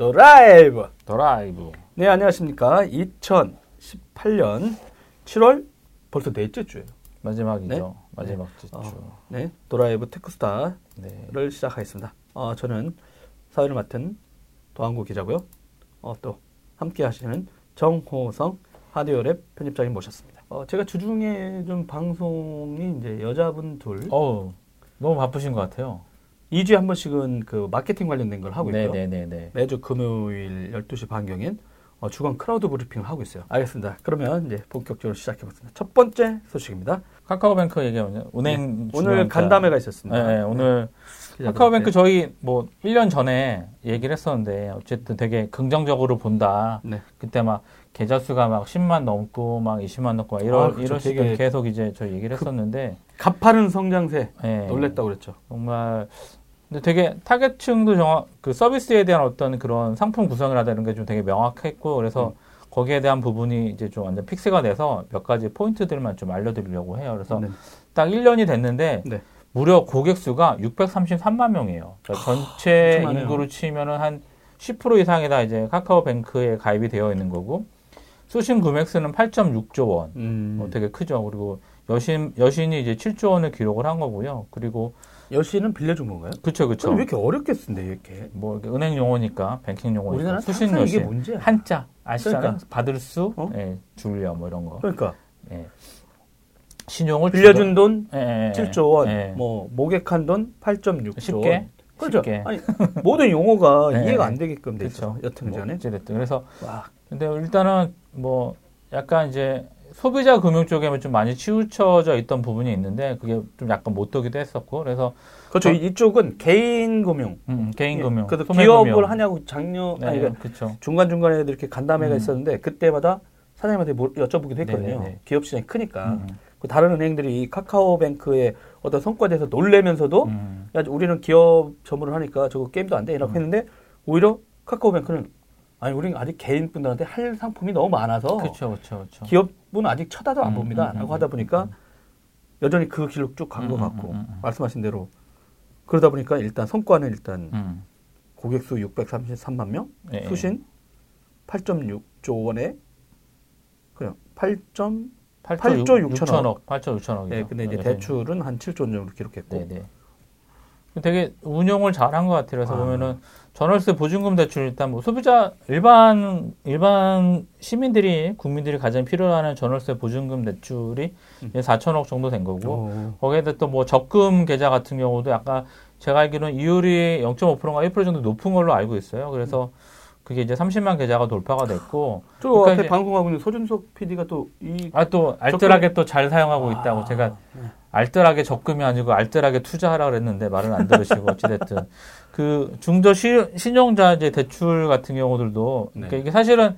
드라이브. 드라이브. 네, 안녕하십니까. 2018년 7월 벌써 넷째 주예요. 마지막이죠. 네? 마지막 주. 어, 네, 드라이브 테크수다를 네. 시작하겠습니다. 어, 저는 사회를 맡은 도안구 기자고요. 어, 또 함께 하시는 정호성 하디오랩 편집장님 모셨습니다. 어, 제가 주중에 좀 방송이 이제 여자분 둘 어우, 너무 바쁘신 것 같아요. 2주에 한 번씩은 그 마케팅 관련된 걸 하고 있고요. 네네네네. 매주 금요일 12시 반경엔 어, 주간 크라우드 브리핑을 하고 있어요. 알겠습니다. 그러면 이제 본격적으로 시작해보겠습니다. 첫 번째 소식입니다. 카카오뱅크 얘기하면 은행 네, 오늘 간담회가 있었습니다. 네, 네, 오늘. 카카오뱅크 저희 뭐 1년 전에 얘기를 했었는데 어쨌든 되게 긍정적으로 본다. 네. 그때 막 계좌 수가 막 10만 넘고 막 20만 넘고 막 이런 아, 그쵸. 이런 식으로 계속 이제 저희 얘기를 그- 했었는데 가파른 성장세 예, 놀랬다고 그랬죠. 정말 근데 되게 타겟층도 정확 그 서비스에 대한 어떤 그런 상품 구성이라든가 게좀 되게 명확했고 그래서 음. 거기에 대한 부분이 이제 좀 완전 fix가 돼서 몇 가지 포인트들만 좀 알려드리려고 해요. 그래서 네. 딱 1년이 됐는데 네. 무려 고객 수가 633만 명이에요. 그러니까 전체. 인구로 치면은 한 10% 이상이 다 이제 카카오뱅크에 가입이 되어 있는 거고 수신 금액 수는 8.6조 원. 음, 뭐 되게 크죠. 그리고 여신 여신이 이제 7조 원을 기록을 한 거고요. 그리고 여신은 빌려준 건가요? 그쵸. 그럼 왜 이렇게 어렵게 쓴대 이렇게? 뭐 이렇게 은행 용어니까 뱅킹 용어니까 우리나라 수신 여신 문제야. 한자 아시잖아요. 그러니까. 받을 수, 어? 예, 줄려 뭐 이런 거. 그러니까 예. 신용을 빌려준 돈 주거- 예, 예, 7조 원, 예. 뭐 모객한 돈 8.6조 쉽게 원. 그렇죠. 쉽게. 아니 모든 용어가 네. 이해가 안 되게끔 돼 그렇죠. 있어. 여튼 뭐 어찌됐든 그래서 와, 근데 일단은 뭐 약간 이제 소비자 금융 쪽에 좀 많이 치우쳐져 있던 부분이 있는데 그게 좀 약간 못 되기도 했었고 그래서 그렇죠. 어? 이쪽은 개인 금융. 음, 개인 예, 금융, 그래서 기업을 금융. 하냐고 작년 네, 아니 그러니까 그렇죠. 중간 중간에 이렇게 간담회가 음. 있었는데 그때마다 사장님한테 뭐 여쭤보기도 했거든요. 네네네. 기업 시장이 크니까 음, 그 다른 은행들이 이 카카오뱅크의 어떤 성과에 대해서 놀래면서도 음, 야 우리는 기업 전문을 하니까 저거 게임도 안 돼 이라고 음. 했는데 오히려 카카오뱅크는 아니 우리는 아직 개인분들한테 할 상품이 너무 많아서 그렇죠, 그렇죠, 그렇죠. 기업 은 아직 쳐다도 안 음, 봅니다. 음, 음, 라고 하다 보니까 음, 여전히 그 길로 쭉 간것 음, 같고 음, 음, 음. 말씀하신 대로 그러다 보니까 일단 성과는 일단 음, 고객 수 633만 명, 예, 수신 8.6조 원에 그냥 8점 8조 8조 6천억, 6천억. 8조 6천억이죠. 예, 근데 이제 대출은 한 7조 원 정도 기록했고 네네. 되게 운용을 잘한 것 같아요. 그래서 아. 보면은 전월세 보증금 대출 일단 뭐 소비자 일반 일반 시민들이 국민들이 가장 필요하는 전월세 보증금 대출이 음. 4천억 정도 된 거고 어, 거기에다 또 뭐 적금 계좌 같은 경우도 약간 제가 알기로는 이율이 0.5%가 1% 정도 높은 걸로 알고 있어요. 그래서 그게 이제 30만 계좌가 돌파가 됐고 저 그러니까 앞에 방송하고 있는 서준석 PD가 또 이 아또 알뜰하게 또 잘 사용하고 있다고 아, 제가 네. 알뜰하게 적금이 아니고 알뜰하게 투자하라 그랬는데 말은 안 들으시고 어찌됐든 그 중저 시, 신용자 이제 대출 같은 경우들도 그러니까 네. 이게 사실은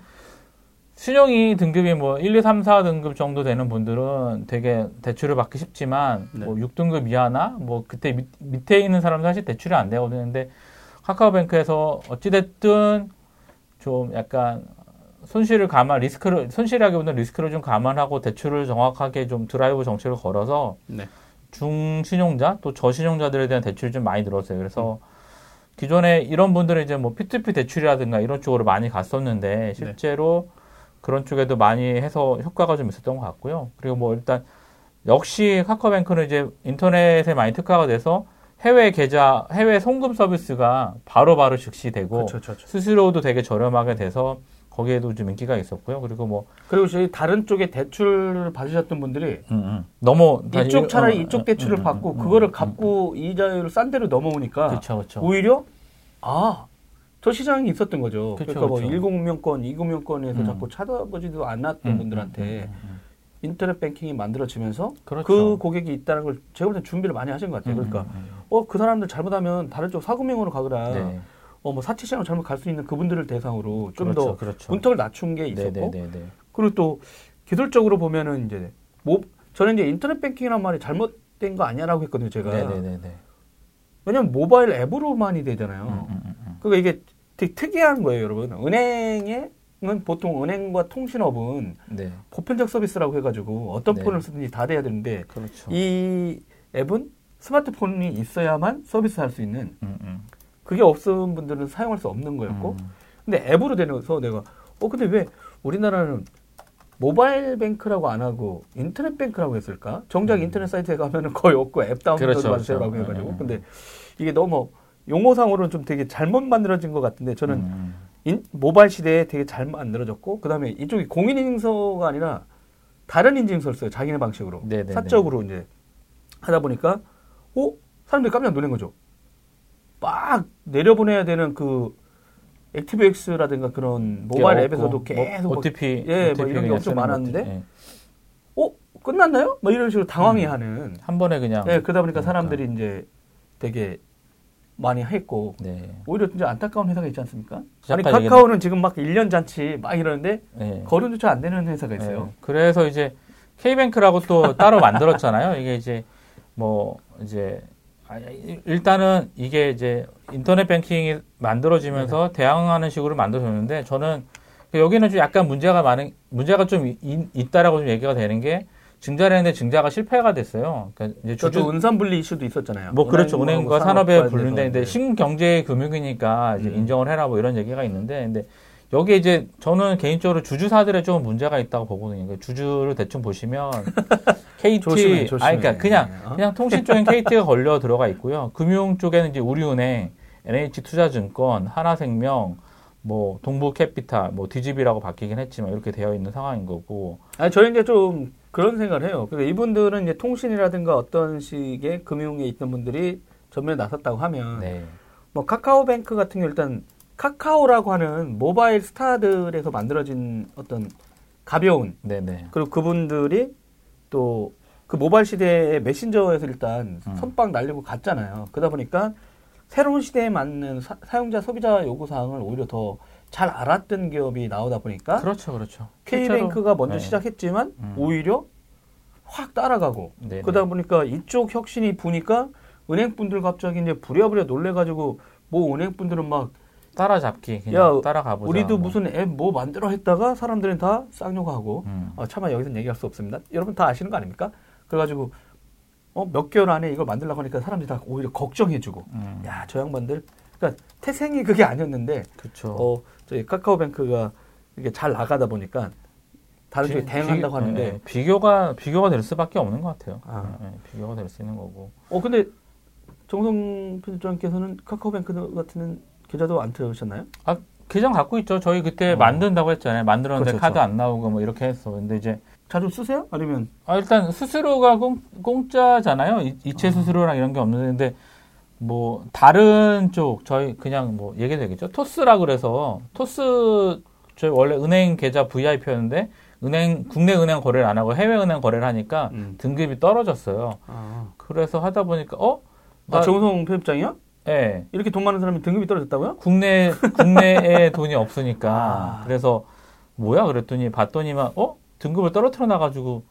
신용이 등급이 뭐 1, 2, 3, 4 등급 정도 되는 분들은 되게 대출을 받기 쉽지만 네. 뭐 6등급 이하나 뭐 그때 밑, 밑에 있는 사람은 사실 대출이 안 되거든요. 근데 카카오뱅크에서 어찌됐든 좀 약간 손실을 감안 리스크를 손실하기보다는 리스크를 좀 감안하고 대출을 정확하게 좀 드라이브 정책을 걸어서 네. 중신용자 또 저신용자들에 대한 대출이 좀 많이 늘었어요. 그래서 음. 기존에 이런 분들은 이제 뭐 P2P 대출이라든가 이런 쪽으로 많이 네. 갔었는데 실제로 그런 쪽에도 많이 해서 효과가 좀 있었던 것 같고요. 그리고 뭐 일단 역시 카카오뱅크는 이제 인터넷에 많이 특화가 돼서 해외 계좌, 해외 송금 서비스가 바로바로 즉시되고 그렇죠, 그렇죠. 수수료도 되게 저렴하게 돼서 거기에도 좀 인기가 있었고요. 그리고 뭐 그리고 저희 다른 쪽에 대출을 받으셨던 분들이 너무 이쪽 차라리 어, 이쪽 어, 대출을 음, 받고 음, 그거를 음, 갚고 이자율을 싼 데로 넘어오니까 그렇죠, 그렇죠. 오히려 아, 저 시장이 있었던 거죠. 그쵸, 그러니까 뭐 그쵸. 1금융권, 2금융권에서 음. 자꾸 찾아보지도 않았던 음, 분들한테 음, 음, 음. 인터넷 뱅킹이 만들어지면서 그렇죠. 그 고객이 있다는 걸 제가 볼 때 준비를 많이 하신 것 같아요. 음, 그러니까 음, 음. 어그 사람들 잘못하면 다른 쪽 사금융으로 가거나 네. 어 뭐 사채 시장으로 잘못 갈 수 있는 그분들을 대상으로 좀더 그렇죠, 그렇죠. 문턱을 낮춘 게 있었고 네네네네. 그리고 또 기술적으로 보면은 이제 뭐 저는 이제 인터넷 뱅킹이란 말이 잘못된 거 아니야라고 했거든요. 제가 네네네네. 왜냐면 모바일 앱으로만이 되잖아요. 음, 음, 음, 음. 그러니까 이게 되게 특이한 거예요, 여러분. 은행에는 보통 은행과 통신업은 네. 보편적 서비스라고 해가지고 어떤 네. 폰을 쓰든지 다 돼야 되는데 그렇죠. 이 앱은 스마트폰이 있어야만 서비스할 수 있는 음, 음. 그게 없은 분들은 사용할 수 없는 거였고 음. 근데 앱으로 되면서 내가 어 근데 왜 우리나라는 모바일 뱅크라고 안 하고 인터넷 뱅크라고 했을까? 정작 음. 인터넷 사이트에 가면은 거의 없고 앱 다운로드 그렇죠, 받으세요라고 그렇죠. 해가지고 네. 근데 이게 너무 용어상으로는 좀 되게 잘못 만들어진 것 같은데 저는 음. 인- 모바일 시대에 되게 잘 만들어졌고 그다음에 이쪽이 공인 인증서가 아니라 다른 인증서를 써요 자기네 방식으로 네네네. 사적으로 이제 하다 보니까 어 사람들이 깜짝 놀란 거죠 막 내려보내야 되는 그 액티브엑스라든가 그런 모바일 게 앱에서도 없고, 계속 뭐 OTP, 예, 뭐 OTP 이런 게 엄청 많았는데? 예. 어 끝났나요? 뭐 이런 식으로 음. 당황해하는 한 번에 그냥 예 그러다 보니까 그러니까. 사람들이 이제 되게 많이 했고 네. 오히려 진짜 안타까운 회사가 있지 않습니까? 아니 잠깐 얘기는- 카카오는 지금 막 1년 잔치 막 이러는데 예. 거론조차 안 되는 회사가 있어요. 예. 그래서 이제 K뱅크라고 또 따로 만들었잖아요. 이게 이제 뭐 이제 아, 일단은 이게 이제 인터넷 뱅킹이 만들어지면서 네. 대항하는 식으로 만들어졌는데 저는 여기는 좀 약간 문제가 많은 문제가 좀 이- 있다라고 좀 얘기가 되는 게 증자를 했는데 증자가 실패가 됐어요. 그러니까 이제 주주 은산 분리 이슈도 있었잖아요. 뭐 그렇죠. 은행과 산업과 분류되는데 네. 신경제 금융이니까 이제 음. 인정을 해라 뭐 이런 얘기가 있는데 근데 여기에 이제 저는 개인적으로 주주사들의 좀 문제가 있다고 보거든요. 그러니까 주주를 대충 보시면 KT 조심해, 조심해. 아니 그러니까 그냥 어? 그냥 통신 쪽엔 KT가 걸려 들어가 있고요. 금융 쪽에는 이제 우리은행, NH투자증권, 하나생명, 뭐 동부캐피탈, 뭐 DGB라고 바뀌긴 했지만 이렇게 되어 있는 상황인 거고. 아니 저희 이제 좀 그런 생각을 해요. 그러니까 이분들은 이제 통신이라든가 어떤 식의 금융에 있던 분들이 전면에 나섰다고 하면 네. 뭐 카카오뱅크 같은 경우 일단 카카오라고 하는 모바일 스타들에서 만들어진 어떤 가벼운 네네. 그리고 그분들이 또 그 모바일 시대의 메신저에서 일단 음. 선빵 날리고 갔잖아요. 그러다 보니까 새로운 시대에 맞는 사, 용자 소비자 요구 사항을 오히려 더 잘 알았던 기업이 나오다 보니까 그렇죠, 그렇죠. K뱅크가 먼저 네. 시작했지만 음. 오히려 확 따라가고 네네. 그러다 보니까 이쪽 혁신이 부니까 은행분들 갑자기 이제 부랴부랴 놀래가지고 뭐 은행분들은 막 따라잡기 그냥 야, 따라가 보자. 우리도 뭐. 무슨 앱 뭐 만들어 했다가 사람들은 다 쌍욕하고 음. 아, 차마 여기서 얘기할 수 없습니다. 여러분 다 아시는 거 아닙니까? 그래가지고 어, 몇 개월 안에 이걸 만들려고 하니까 사람들이 다 오히려 걱정해주고 음. 야저 양반들 그러니까 태생이 그게 아니었는데 그렇죠. 어 저희 카카오뱅크가 이게 잘 나가다 보니까 다른 쪽에 비- 대응한다고 비- 하는데 네, 비교가 비교가 될 수밖에 없는 것 같아요. 아. 네, 네, 비교가 될 수 있는 거고. 어 근데 정성 편집장께서는 카카오뱅크 같은 계좌도 안 틀으셨나요? 계정 갖고 있죠. 저희 그때 어. 만든다고 했잖아요. 만들었는데 그렇죠, 카드 그렇죠. 안 나오고 뭐 이렇게 했어. 근데 이제 자주 쓰세요? 아니면 아, 일단 수수료가 공, 공짜잖아요. 이- 아. 수수료랑 이런 게 없는데 뭐 다른 쪽 저희 그냥 뭐 얘기 되겠죠. 토스라 그래서 토스 저희 원래 은행 계좌 VIP였는데 은행 국내 은행 거래를 안 하고 해외 은행 거래를 하니까 음. 등급이 떨어졌어요. 아, 그래서 하다 보니까 어? 나, 아 정성 편집장이요? 예. 이렇게 돈 많은 사람이 등급이 떨어졌다고요? 국내 국내에 돈이 없으니까 아. 그래서 뭐야 그랬더니 봤더니만 어 등급을 떨어뜨려 놔가지고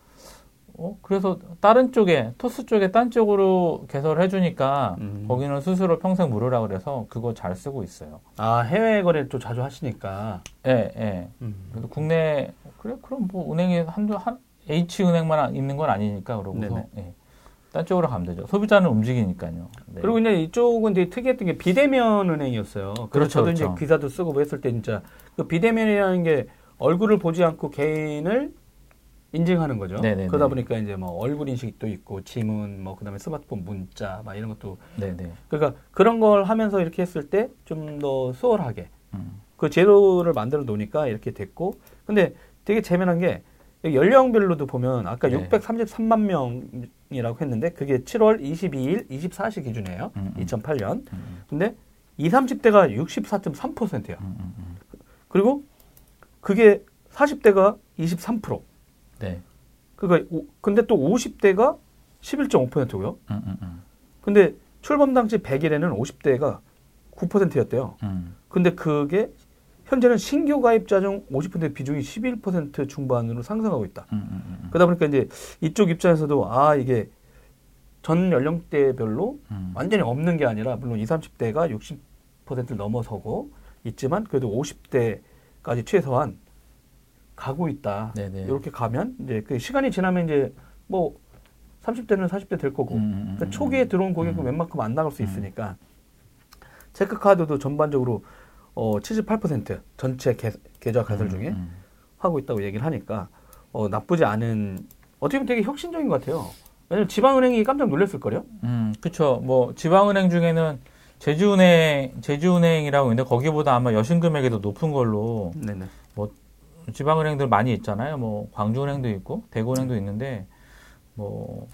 어 그래서 다른 쪽에 토스 쪽에 딴 쪽으로 개설해 주니까 음. 거기는 수수료 평생 무료라 그래서 그거 잘 쓰고 있어요. 아 해외 거래를 또 자주 하시니까. 예 예. 음. 그래도 국내 그래 그럼 뭐 은행에 한두 한 H 은행만 있는 건 아니니까 그러고서 네네. 예. 딴 쪽으로 가면 되죠. 소비자는 움직이니까요. 네. 그리고 이제 이쪽은 되게 특이했던 게 비대면 은행이었어요. 그렇죠, 저도 그렇죠. 이제 기사도 쓰고 뭐 했을 때 진짜 그 비대면이라는 게 얼굴을 보지 않고 개인을 인증하는 거죠. 네네네. 그러다 보니까 이제 뭐 얼굴 인식도 있고 지문, 뭐 그다음에 스마트폰 문자, 막 이런 것도 네네. 그러니까 그런 걸 하면서 이렇게 했을 때 좀 더 수월하게 음. 그 제도를 만들어 놓으니까 이렇게 됐고 근데 되게 재미난 게 연령별로도 보면 아까 네. 633만 명 이라고 했는데 그게 7월 22일 24시 기준이에요. 음, 음. 2008년. 음, 근데 20, 30대가 64.3%예요. 음, 음, 음. 그리고 그게 40대가 23%. 네. 그러니까 오- 근데 또 50대가 11.5%고요. 음, 음, 음. 근데 출범 당시 100일에는 50대가 9%였대요. 음. 근데 그게 현재는 신규 가입자 중 50% 비중이 11% 중반으로 상승하고 있다. 음, 음, 음. 그러다 보니까 이제 이쪽 입장에서도 아 이게 전 연령대별로 음. 완전히 없는 게 아니라 물론 20, 30대가 60%를 넘어서고 있지만 그래도 50대까지 최소한 가고 있다. 네네. 이렇게 가면 이제 그 시간이 지나면 이제 뭐 30대는 40대 될 거고 음, 음, 음, 그러니까 음. 초기에 들어온 고객은 음. 웬만큼 안 나갈 수 있으니까 체크카드도 전반적으로 어, 78% 전체 계, 계좌 가설 중에 음. 하고 있다고 얘기를 하니까 어, 나쁘지 않은 어떻게 보면 되게 혁신적인 것 같아요. 왜냐면 지방은행이 깜짝 놀랐을 거요. 음, 그쵸. 뭐, 지방은행 중에는 제주은행, 제주은행이라고 있는데 거기보다 아마 여신 금액이 더 높은 걸로 네네. 지방은행들 많이 있잖아요. 뭐, 광주은행도 있고, 대구은행도 있는데, 뭐,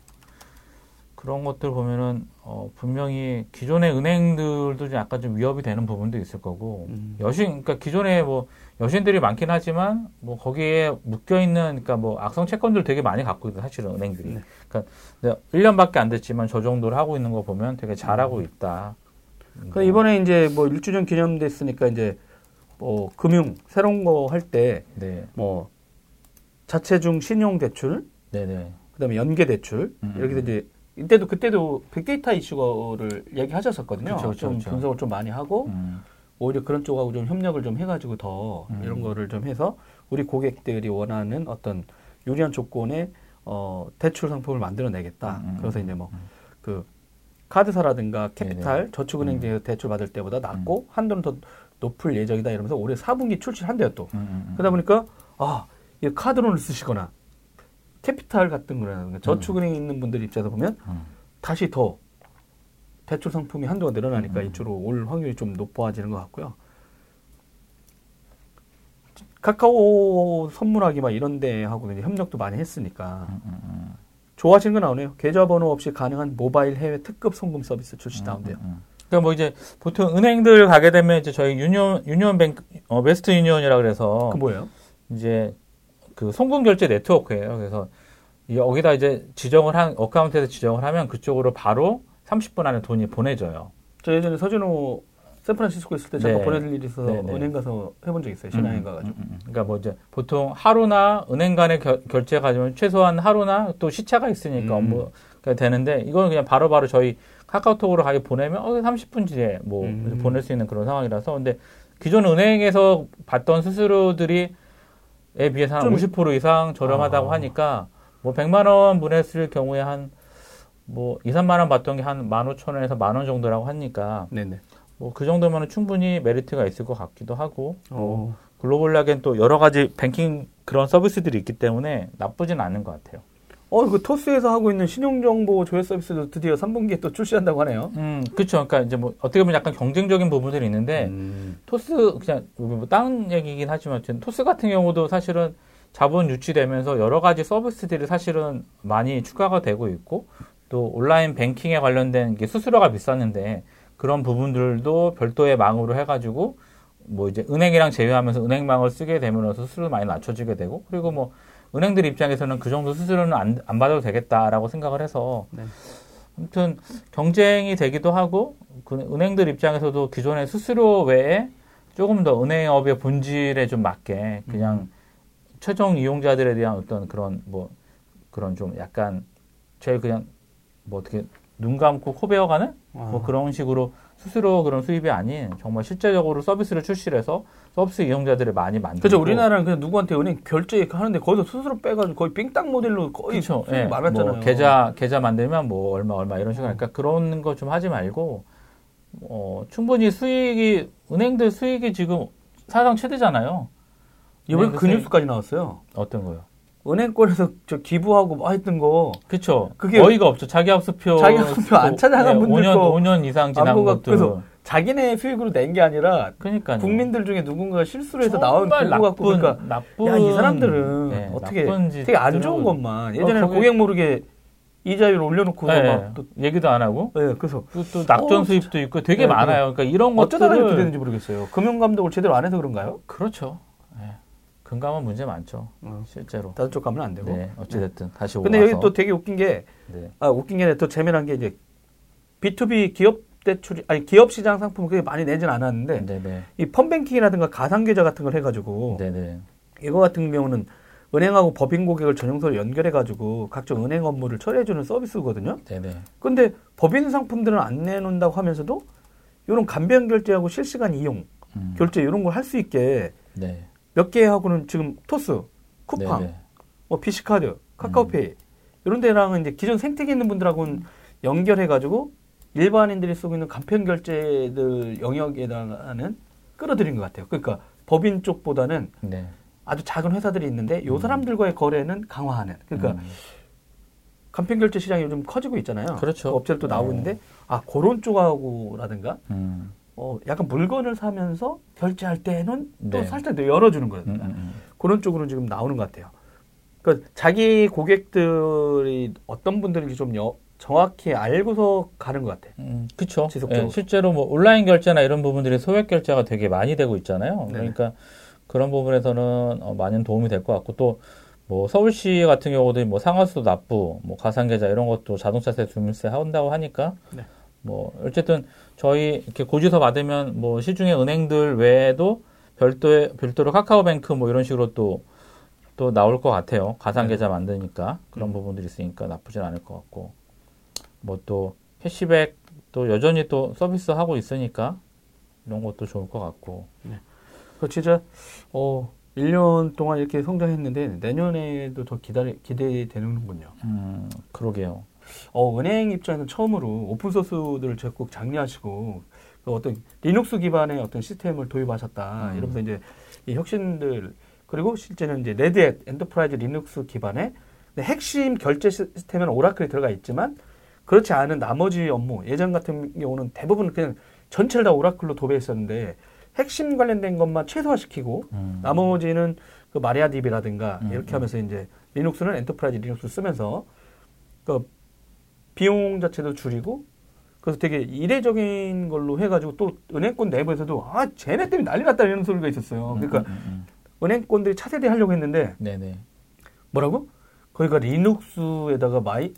그런 것들 보면은, 어, 분명히 기존의 은행들도 좀 약간 좀 위협이 되는 부분도 있을 거고, 음. 여신, 그러니까 기존에 뭐, 여신들이 많긴 하지만, 뭐, 거기에 묶여 있는, 그러니까 뭐, 악성 채권들 되게 많이 갖고 있거든, 사실은 은행들이. 네. 그러니까, 1년밖에 안 됐지만 저 정도를 하고 있는 거 보면 되게 잘하고 있다. 그 이번에 이제 뭐 1주년 기념됐으니까 이제 뭐 금융 새로운 거 할때 네, 뭐 자체중 신용 대출, 네네. 그다음에 연계 대출 음, 이렇게 음. 이제 이때도 그때도 빅데이터 이슈를 얘기하셨었거든요. 그쵸, 그쵸, 좀 그쵸. 분석을 좀 많이 하고 음, 오히려 그런 쪽하고 좀 협력을 좀 해가지고 더 음. 이런 거를 좀 해서 우리 고객들이 원하는 어떤 유리한 조건의 어, 대출 상품을 만들어내겠다. 음, 음, 그래서 음, 이제 뭐 음. 그 카드사라든가 캐피탈 네네. 저축은행 음. 대출 받을 때보다 낮고 한도는 더 높을 예정이다 이러면서 올해 4분기 출시를 한대요 또. 그러다 보니까 아, 이 카드론을 쓰시거나 캐피탈 같은 거라든가 저축은행에 있는 분들 입장에서 보면 음. 다시 더 대출 상품이 한도가 늘어나니까 음. 이쪽으로 올 확률이 좀 높아지는 것 같고요. 카카오 선물하기 막 이런 데 하고 이제 협력도 많이 했으니까 음, 음, 음. 좋아하시는 거 나오네요. 계좌번호 없이 가능한 모바일 해외 특급 송금 서비스 출시 음, 나온대요. 음, 음. 그러니까 뭐 이제 보통 은행들 가게 되면 이제 저희 유니온 유니온 뱅크 어 웨스턴 유니온이라 그래서 그 뭐예요? 이제 그 송금 결제 네트워크예요. 그래서 여기다 이제 지정을 한 account에서 지정을 하면 그쪽으로 바로 30분 안에 돈이 보내져요. 저 예전에 서진호 샌프란시스코 있을 때 잠깐 네. 보내줄 일이 있어서 네, 네. 은행 가서 해본 적 있어요. 신한은행 가가지고. 음, 음, 음. 그러니까 뭐 이제 보통 하루나 은행 간의 결, 결제 가지면 최소한 하루나 또 시차가 있으니까 음. 업무 가 되는데 이거는 그냥 바로 바로 저희 카카오톡으로 가게 보내면 어 30분 뒤에 뭐 음. 보낼 수 있는 그런 상황이라서 근데 기존 은행에서 받던 수수료들이 에 비해서 한 좀- 50% 이상 저렴하다고 아. 하니까 뭐 100만 원 보냈을 경우에 한 뭐 2, 3만 원 받던 게 한 15,000원에서 만 원 정도라고 하니까 네네. 뭐 그 정도면 충분히 메리트가 있을 것 같기도 하고 어. 글로벌하게는 또 여러 가지 뱅킹 그런 서비스들이 있기 때문에 나쁘진 않은 것 같아요. 어, 그 토스에서 하고 있는 신용정보 조회 서비스도 드디어 3분기에 또 출시한다고 하네요. 음, 그렇죠. 그러니까 이제 뭐 어떻게 보면 약간 경쟁적인 부분들이 있는데 음. 토스 그냥 뭐 다른 얘기긴 하지만 어쨌든 토스 같은 경우도 사실은 자본 유치되면서 여러 가지 서비스들이 사실은 많이 추가가 되고 있고 또 온라인 뱅킹에 관련된 게 수수료가 비쌌는데 그런 부분들도 별도의 망으로 해가지고 뭐 이제 은행이랑 제휴하면서 은행망을 쓰게 되면서 수수료 많이 낮춰지게 되고 그리고 뭐 은행들 입장에서는 그 정도 수수료는 안, 안 받아도 되겠다라고 생각을 해서 네. 아무튼 경쟁이 되기도 하고 그 은행들 입장에서도 기존의 수수료 외에 조금 더 은행업의 본질에 좀 맞게 그냥 최종 이용자들에 대한 어떤 그런 뭐 그런 좀 약간 제일 그냥 뭐 어떻게 눈 감고 코 베어가는 뭐 아. 그런 식으로 스스로 그런 수입이 아닌 정말 실제적으로 서비스를 출시를 해서 서비스 이용자들을 많이 만들고 그죠. 우리나라는 그냥 누구한테 은행 결제 하는데 거기서 스스로 빼가지고 거의 삥땅 모델로 거의. 수익이 예, 많았잖아요. 뭐 계좌 계좌 만들면 뭐 얼마 얼마 이런 식으로 하니까 그런 거 좀 하지 말고 어, 충분히 수익이 은행들 수익이 지금 사상 최대잖아요. 이번에 은행들 그 뉴스까지 나왔어요. 어떤 거요? 은행권에서 저 기부하고 뭐 했던 거 그렇죠. 그게 어이가 없죠. 자기 학습표 자기 학습표 안 찾아간 분들 5년 거 5년 이상 지난 것도 그래서 자기네 수익으로 낸 게 아니라 그러니까 국민들 중에 누군가 실수로 해서 나온 보고 갖고 그러니까 나쁜 야이 사람들은 네, 어떻게 되게 안 좋은 것만 예전에는 어, 고객 모르게 이자율 올려놓고 네, 막또 얘기도 안 하고 예, 그래서 또, 또 낙전 어, 수입도 있고 되게 네, 많아요. 그러니까 이런 어쩌다가 이렇게 것들을 되는지 모르겠어요. 금융 감독을 제대로 안 해서 그런가요? 그렇죠. 예. 금감원 문제 많죠. 어, 실제로. 다른 쪽 가면 안 되고. 네, 어찌됐든 다시 근데 와서. 여기 또 되게 웃긴 게, 네. 아, 웃긴 게 또 재미난 게 이제, B2B 기업 대출이, 아니, 기업 시장 상품을 그렇게 많이 내진 않았는데, 네, 네. 이 펀뱅킹이라든가 가상계좌 같은 걸 해가지고, 네, 네. 이거 같은 경우는 은행하고 법인 고객을 전용서로 연결해가지고 각종 은행 업무를 처리해주는 서비스거든요. 네, 네. 근데 법인 상품들은 안 내놓는다고 하면서도, 이런 간편 결제하고 실시간 이용, 음. 결제 이런 걸 할 수 있게 네. 몇 개 하고는 지금 토스, 쿠팡, 네, 네. 뭐 비시카드, 카카오페이 이런 데랑은 이제 기존 생태계 있는 분들하고는 연결해가지고 일반인들이 쓰고 있는 간편 결제들 영역에다가는 끌어들인 것 같아요. 그러니까 법인 쪽보다는 네. 아주 작은 회사들이 있는데 요 음. 사람들과의 거래는 강화하는. 그러니까 음. 간편 결제 시장이 요즘 커지고 있잖아요. 그렇죠. 그 업체들 또 나오고 네. 아 그런 쪽하고라든가 음. 어 약간 물건을 사면서 결제할 때는 또 네. 살짝 더 열어주는 거예요. 음, 음, 음. 그런 쪽으로 지금 나오는 것 같아요. 그러니까 자기 고객들이 어떤 분들인지 좀 여- 정확히 알고서 가는 것 같아요. 음. 지속적으로. 예, 실제로 뭐 온라인 결제나 이런 부분들이 소액 결제가 되게 많이 되고 있잖아요. 네네. 그러니까 그런 부분에서는 어, 많은 도움이 될 것 같고 또 뭐 서울시 같은 경우도 뭐 상하수 납부, 뭐 가상계좌 이런 것도 자동차 세 주민세 한다고 하니까 네. 뭐 어쨌든 저희 이렇게 고지서 받으면 뭐 시중에 은행들 외에도 별도의 별도로 카카오뱅크 뭐 이런 식으로 또 또 나올 것 같아요. 가상 계좌 만드니까 그런 음. 부분들이 있으니까 나쁘진 않을 것 같고 뭐 또 캐시백 또 여전히 또 서비스 하고 있으니까 이런 것도 좋을 것 같고 그 진짜 어 1년 동안 이렇게 성장했는데 내년에도 더 기다려 기대되는군요. 음 그러게요. 어 은행 입장에서는 처음으로 open source들을 적극 장려하시고 그 어떤 리눅스 기반의 어떤 시스템을 도입하셨다. 음. 이러면서 이제 이 혁신들 그리고 실제는 이제 레드햇 엔터프라이즈 리눅스 기반의 핵심 결제 시스템에는 오라클이 들어가 있지만 그렇지 않은 나머지 업무 예전 같은 경우는 대부분 그냥 전체를 다 오라클로 도배했었는데 핵심 관련된 것만 최소화시키고 음. 나머지는 그 마리아DB라든가 음, 이렇게 음. 하면서 이제 리눅스는 엔터프라이즈 리눅스 쓰면서 그 비용 자체도 줄이고 그래서 되게 이례적인 걸로 해가지고 또 은행권 내부에서도 아 쟤네 때문에 난리 났다 이런 소리가 있었어요. 그러니까 음, 음, 음. 은행권들이 차세대 하려고 했는데 네네. 뭐라고? 거기가 리눅스에다가 마이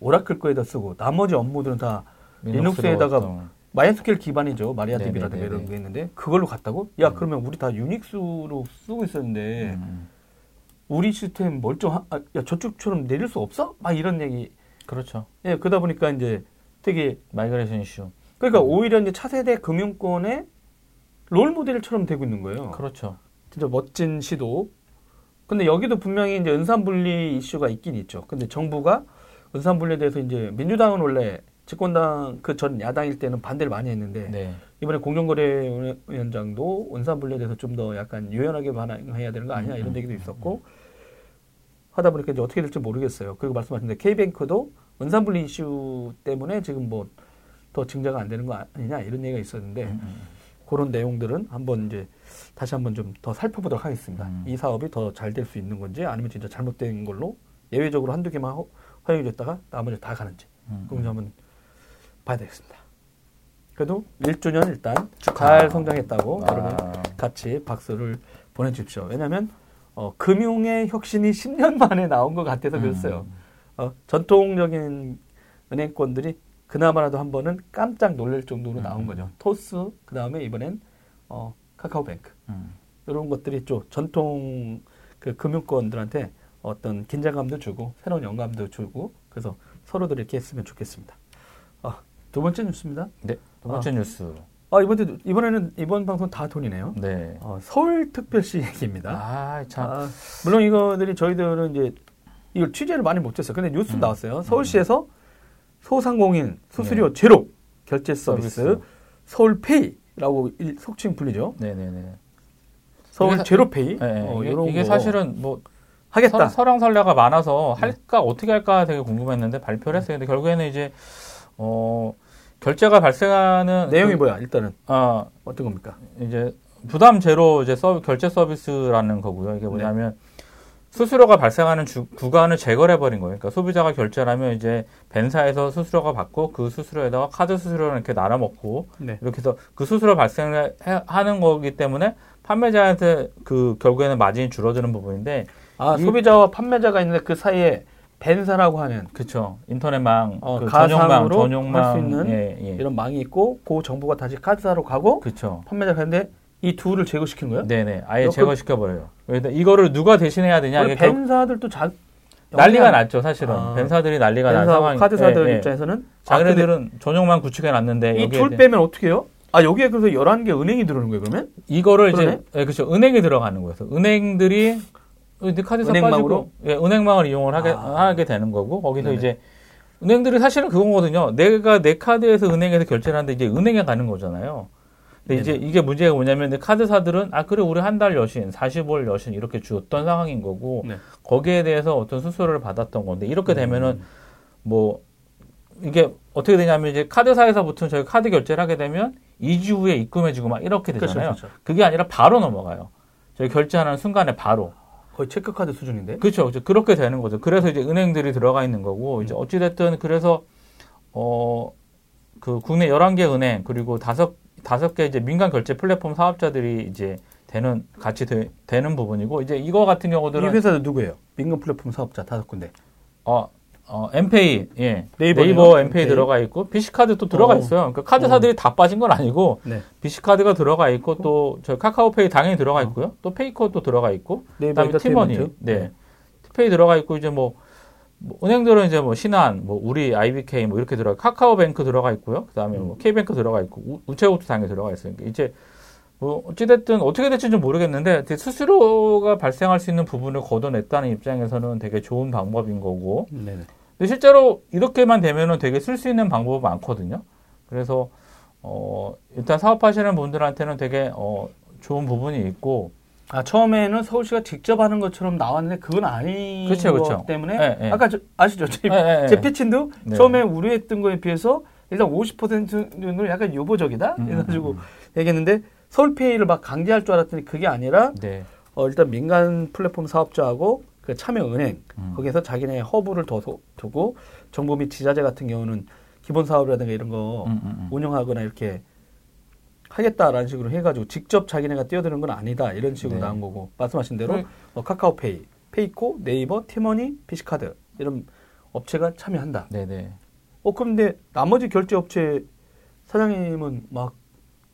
오라클 거에다 쓰고 나머지 업무들은 다 리눅스에다가 어떤- MySQL 기반이죠 마리아DB라든가. 이런 게 있는데 그걸로 갔다고? 야 음. 그러면 우리 다 유닉스로 쓰고 있었는데 음, 우리 시스템 멀쩡, 아, 야, 저쪽처럼 내릴 수 없어? 막 이런 얘기. 그렇죠. 예, 그러다 보니까 이제 되게, migration 이슈. 그러니까 음. 오히려 이제 차세대 금융권의 롤 모델처럼 되고 있는 거예요. 그렇죠. 진짜 멋진 시도. 근데 여기도 분명히 이제 은산분리 이슈가 있긴 있죠. 근데 정부가 은산분리에 대해서 이제 민주당은 원래 집권당 그 전 야당일 때는 반대를 많이 했는데 네. 이번에 공정거래위원장도 은산분리에 대해서 좀 더 약간 유연하게 반응해야 되는 거 아니냐 이런 음, 얘기도 있었고 하다 보니까 이제 어떻게 될지 모르겠어요. 그리고 말씀하신 데 K뱅크도 은산분리 이슈 때문에 지금 뭐 더 증자가 안 되는 거 아니냐 이런 얘기가 있었는데 음, 음. 그런 내용들은 한번 이제 다시 한번 좀 더 살펴보도록 하겠습니다. 음. 이 사업이 더 잘 될 수 있는 건지 아니면 진짜 잘못된 걸로 예외적으로 한두 개만 허- 허용해줬다가 나머지 다 가는지 음, 그건 한번 봐야 되겠습니다. 그래도 1주년 일단 축하. 잘 성장했다고 아, 여러분 같이 박수를 보내주십시오. 왜냐하면 어, 금융의 혁신이 10년 만에 나온 것 같아서 음. 그랬어요. 어, 전통적인 은행권들이 그나마라도 한 번은 깜짝 놀랄 정도로 나온 음. 거죠. 토스 그 다음에 이번엔 어, 카카오뱅크 음. 이런 것들이 좀 전통 그 금융권들한테 어떤 긴장감도 주고 새로운 영감도 주고 그래서 서로들 이렇게 했으면 좋겠습니다. 아, 두 번째 뉴스입니다. 네. 두 번째 뉴스. 아 이번에 이번에는 이번 방송 다 돈이네요. 네. 어, 서울특별시 얘기입니다. 아, 참. 아, 물론 이거들이 저희들은 이제 이걸 취재를 많이 못 했어요. 근데 뉴스 음. 나왔어요. 서울시에서 소상공인 수수료 네. 제로 결제 서비스, 서비스. 서울페이라고 일- 속칭 불리죠. 네네네. 서울 사- 제로페이 네, 어, 이게, 이게 거 사실은 뭐 하겠다. 서, 설왕설래가 많아서 네. 할까 어떻게 할까 되게 궁금했는데 발표를 했어요. 근데 결국에는 이제 어 결제가 발생하는 내용이 그- 뭐야? 일단은 아 어떤 겁니까? 이제 부담 제로 이제 서 결제 서비스라는 거고요. 네. 이게 뭐냐면 수수료가 발생하는 주- 구간을 제거해 버린 거예요. 그러니까 소비자가 결제를 하면 이제 벤사에서 수수료가 받고 그 수수료에다가 카드 수수료를 이렇게 나눠 먹고 네. 이렇게 해서 그 수수료 발생하는 거기 때문에 판매자한테 그 결국에는 마진이 줄어드는 부분인데 아 이- 소비자와 판매자가 있는데 그 사이에 벤사라고 하는 그쵸 인터넷망 어, 그 가상으로 전용망 할수 있는 예, 예. 이런 망이 있고 그 정보가 다시 카드사로 가고 그쵸 판매자가 가는데 이 둘을 제거시킨 거예요? 네네 아예 그- 제거시켜 버려요. 그래서 이거를 누가 대신해야 되냐 벤사들도 자, 난리가 났죠 사실은 아. 벤사들이 난리가 난 벤사 상황 카드사들 예, 예. 입장에서는 자기네들은 전용망 구축해 놨는데 이 둘 빼면 어떻게 해요? 아 여기에 그래서 11개 은행이 들어오는 거예요 그러면? 이거를 그러네? 이제 예, 그렇죠 은행에 들어가는 거예요. 은행들이 이제 카드사 은행망으로? 빠지고 예, 은행망을 이용을 하게 아. 하게 되는 거고 거기서 네네. 이제 은행들이 사실은 그거거든요. 내가 내 카드에서 은행에서 결제를 하는데 이제 은행에 가는 거잖아요. 근데 이제 이게 문제가 뭐냐면 카드사들은 아 그래 우리 한 달 여신, 40월 여신 이렇게 주었던 상황인 거고 네. 거기에 대해서 어떤 수수료를 받았던 건데 이렇게 되면은 음. 뭐 이게 어떻게 되냐면 이제 카드사에서부터 저희 카드 결제를 하게 되면 2주 후에 입금해주고 막 이렇게 그렇죠, 되잖아요. 그렇죠. 그게 아니라 바로 넘어가요. 저희 결제하는 순간에 바로. 거의 체크카드 수준인데. 그렇죠. 그렇게 되는 거죠. 그래서 이제 은행들이 들어가 있는 거고 이제 어찌됐든 그래서 어 그 국내 11개 은행 그리고 다섯 다섯 개 이제 민간 결제 플랫폼 사업자들이 이제 되는 같이 되, 는 부분이고 이제 이거 같은 이 경우들은 회사도 누구예요? 민간 플랫폼 사업자 다섯 군데. 어, 어, N페이, 예. 네이버네요. 네이버 N페이. 들어가 있고, 비시카드 또 들어가 어. 있어요. 그러니까 카드사들이 다 빠진 건 아니고, 네. 비시카드가 들어가 있고, 또, 저 카카오페이 당연히 들어가 있고요. 또 페이코 또 들어가 있고, 네이버 그다음에 티머니, 엔터테인먼트. 네. 티페이 들어가 있고, 이제 뭐, 뭐 은행들은 이제 뭐 신한, 뭐 우리 IBK 뭐 이렇게 들어가, 카카오뱅크 들어가 있고요. 그 다음에 뭐 K뱅크 들어가 있고, 우- 우체국도 당연히 들어가 있어요. 그러니까 이제 뭐 어찌됐든 어떻게 될지 좀 모르겠는데 수수료가 발생할 수 있는 부분을 걷어냈다는 입장에서는 되게 좋은 방법인 거고, 네네. 근데 실제로 이렇게만 되면은 되게 쓸 수 있는 방법이 많거든요. 그래서 어 일단 사업하시는 분들한테는 되게 어 좋은 부분이 있고 아 처음에는 서울시가 직접 하는 것처럼 나왔는데 그건 아닌 그렇죠, 것 그렇죠. 때문에 네, 네. 아까 저, 아시죠? 제, 예, 예, 예. 제 패친도 네. 처음에 우려했던 거에 비해서 일단 50%는 약간 유보적이다 음, 그래가지고 음, 얘기했는데 서울페이를 막 강제할 줄 알았더니 그게 아니라 네. 어, 일단 민간 플랫폼 사업자하고 그 참여은행 음. 거기에서 자기네 허브를 더 소- 두고 정부 및 지자재 같은 경우는 기본 사업이라든가 이런 거 음, 음, 음. 운영하거나 이렇게 하겠다라는 식으로 해가지고 직접 자기네가 뛰어드는 건 아니다 이런 식으로 네. 나온 거고 말씀하신 대로 그- 어, 카카오페이, 페이코, 네이버, 티머니, 비시카드 이런 업체가 참여한다. 네네. 어 그런데 나머지 결제 업체 사장님은 막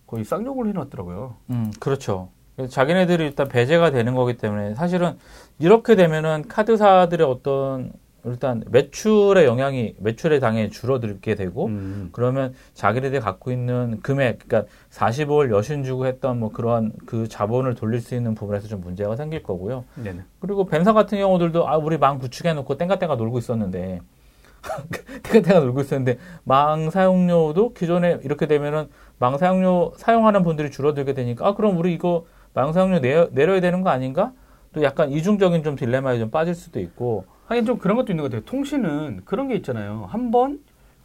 거의 쌍욕을 해놨더라고요. 음, 그렇죠. 자기네들이 일단 배제가 되는 거기 때문에 사실은 이렇게 되면은 카드사들의 어떤 일단 매출의 영향이 매출에 당연히 줄어들게 되고 음. 그러면 자기네들이 갖고 있는 금액, 그러니까 45월 여신 주고 했던 뭐 그러한 그 자본을 돌릴 수 있는 부분에서 좀 문제가 생길 거고요. 네네. 그리고 VAN사 같은 경우들도 아 우리 망 구축해 놓고 땡가땡가 놀고 있었는데 땡가땡가 놀고 있었는데 망 사용료도 기존에 이렇게 되면은 망 사용료 사용하는 분들이 줄어들게 되니까 아 그럼 우리 이거 망 사용료 내, 내려야 되는 거 아닌가? 또 약간 이중적인 좀 딜레마에 좀 빠질 수도 있고 하긴 좀 그런 것도 있는 것 같아요. 통신은 그런 게 있잖아요. 한 번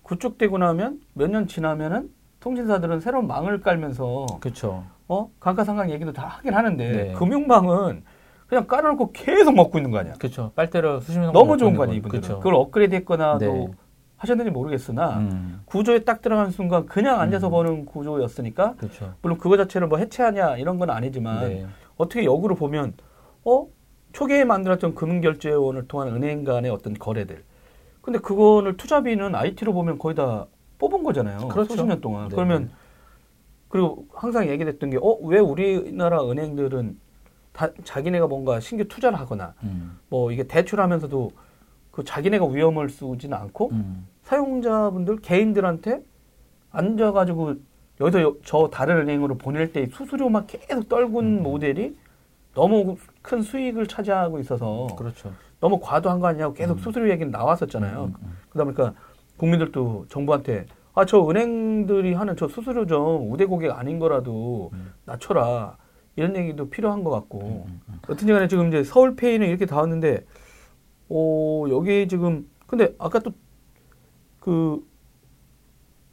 구축되고 나면 몇 년 지나면은 통신사들은 새로운 망을 깔면서 그렇죠. 어 감가상각 얘기도 다 하긴 하는데 네. 금융망은 그냥 깔아놓고 계속 먹고 있는 거 아니야. 그렇죠. 빨대로 수십 년 너무 좋은 거 아니야 이분들은. 그렇죠. 그걸 업그레이드했거나 네. 또 하셨는지 모르겠으나 음, 구조에 딱 들어가는 순간 그냥 앉아서 음. 버는 구조였으니까 그렇죠. 물론 그거 자체를 뭐 해체하냐 이런 건 아니지만 네. 어떻게 역으로 보면 어 초기에 만들었던 금융결제원을 통한 은행 간의 어떤 거래들 근데 그거를 투자비는 IT로 보면 거의 다 뽑은 거잖아요 그렇죠. 수십 년 동안 네. 그러면 그리고 항상 얘기됐던 게 어 왜 우리나라 은행들은 다 자기네가 뭔가 신규 투자를 하거나 음, 뭐 이게 대출하면서도 그 자기네가 위험을 쓰지는 않고 음, 사용자분들 개인들한테 앉아가지고 여기서 여- 저 다른 은행으로 보낼 때 수수료만 계속 떨군 음. 모델이 너무 큰 수익을 차지하고 있어서 그렇죠. 너무 과도한 거 아니냐고 계속 음. 수수료 얘기는 나왔었잖아요. 음, 음, 그러다 보니까 국민들도 정부한테 아 저 은행들이 하는 저 수수료 좀 우대 고객 아닌 거라도 음. 낮춰라 이런 얘기도 필요한 것 같고 음, 음. 어떤지 간에 지금 이제 서울페이는 이렇게 다 왔는데, 어, 여기 지금, 근데 아까 또, 그,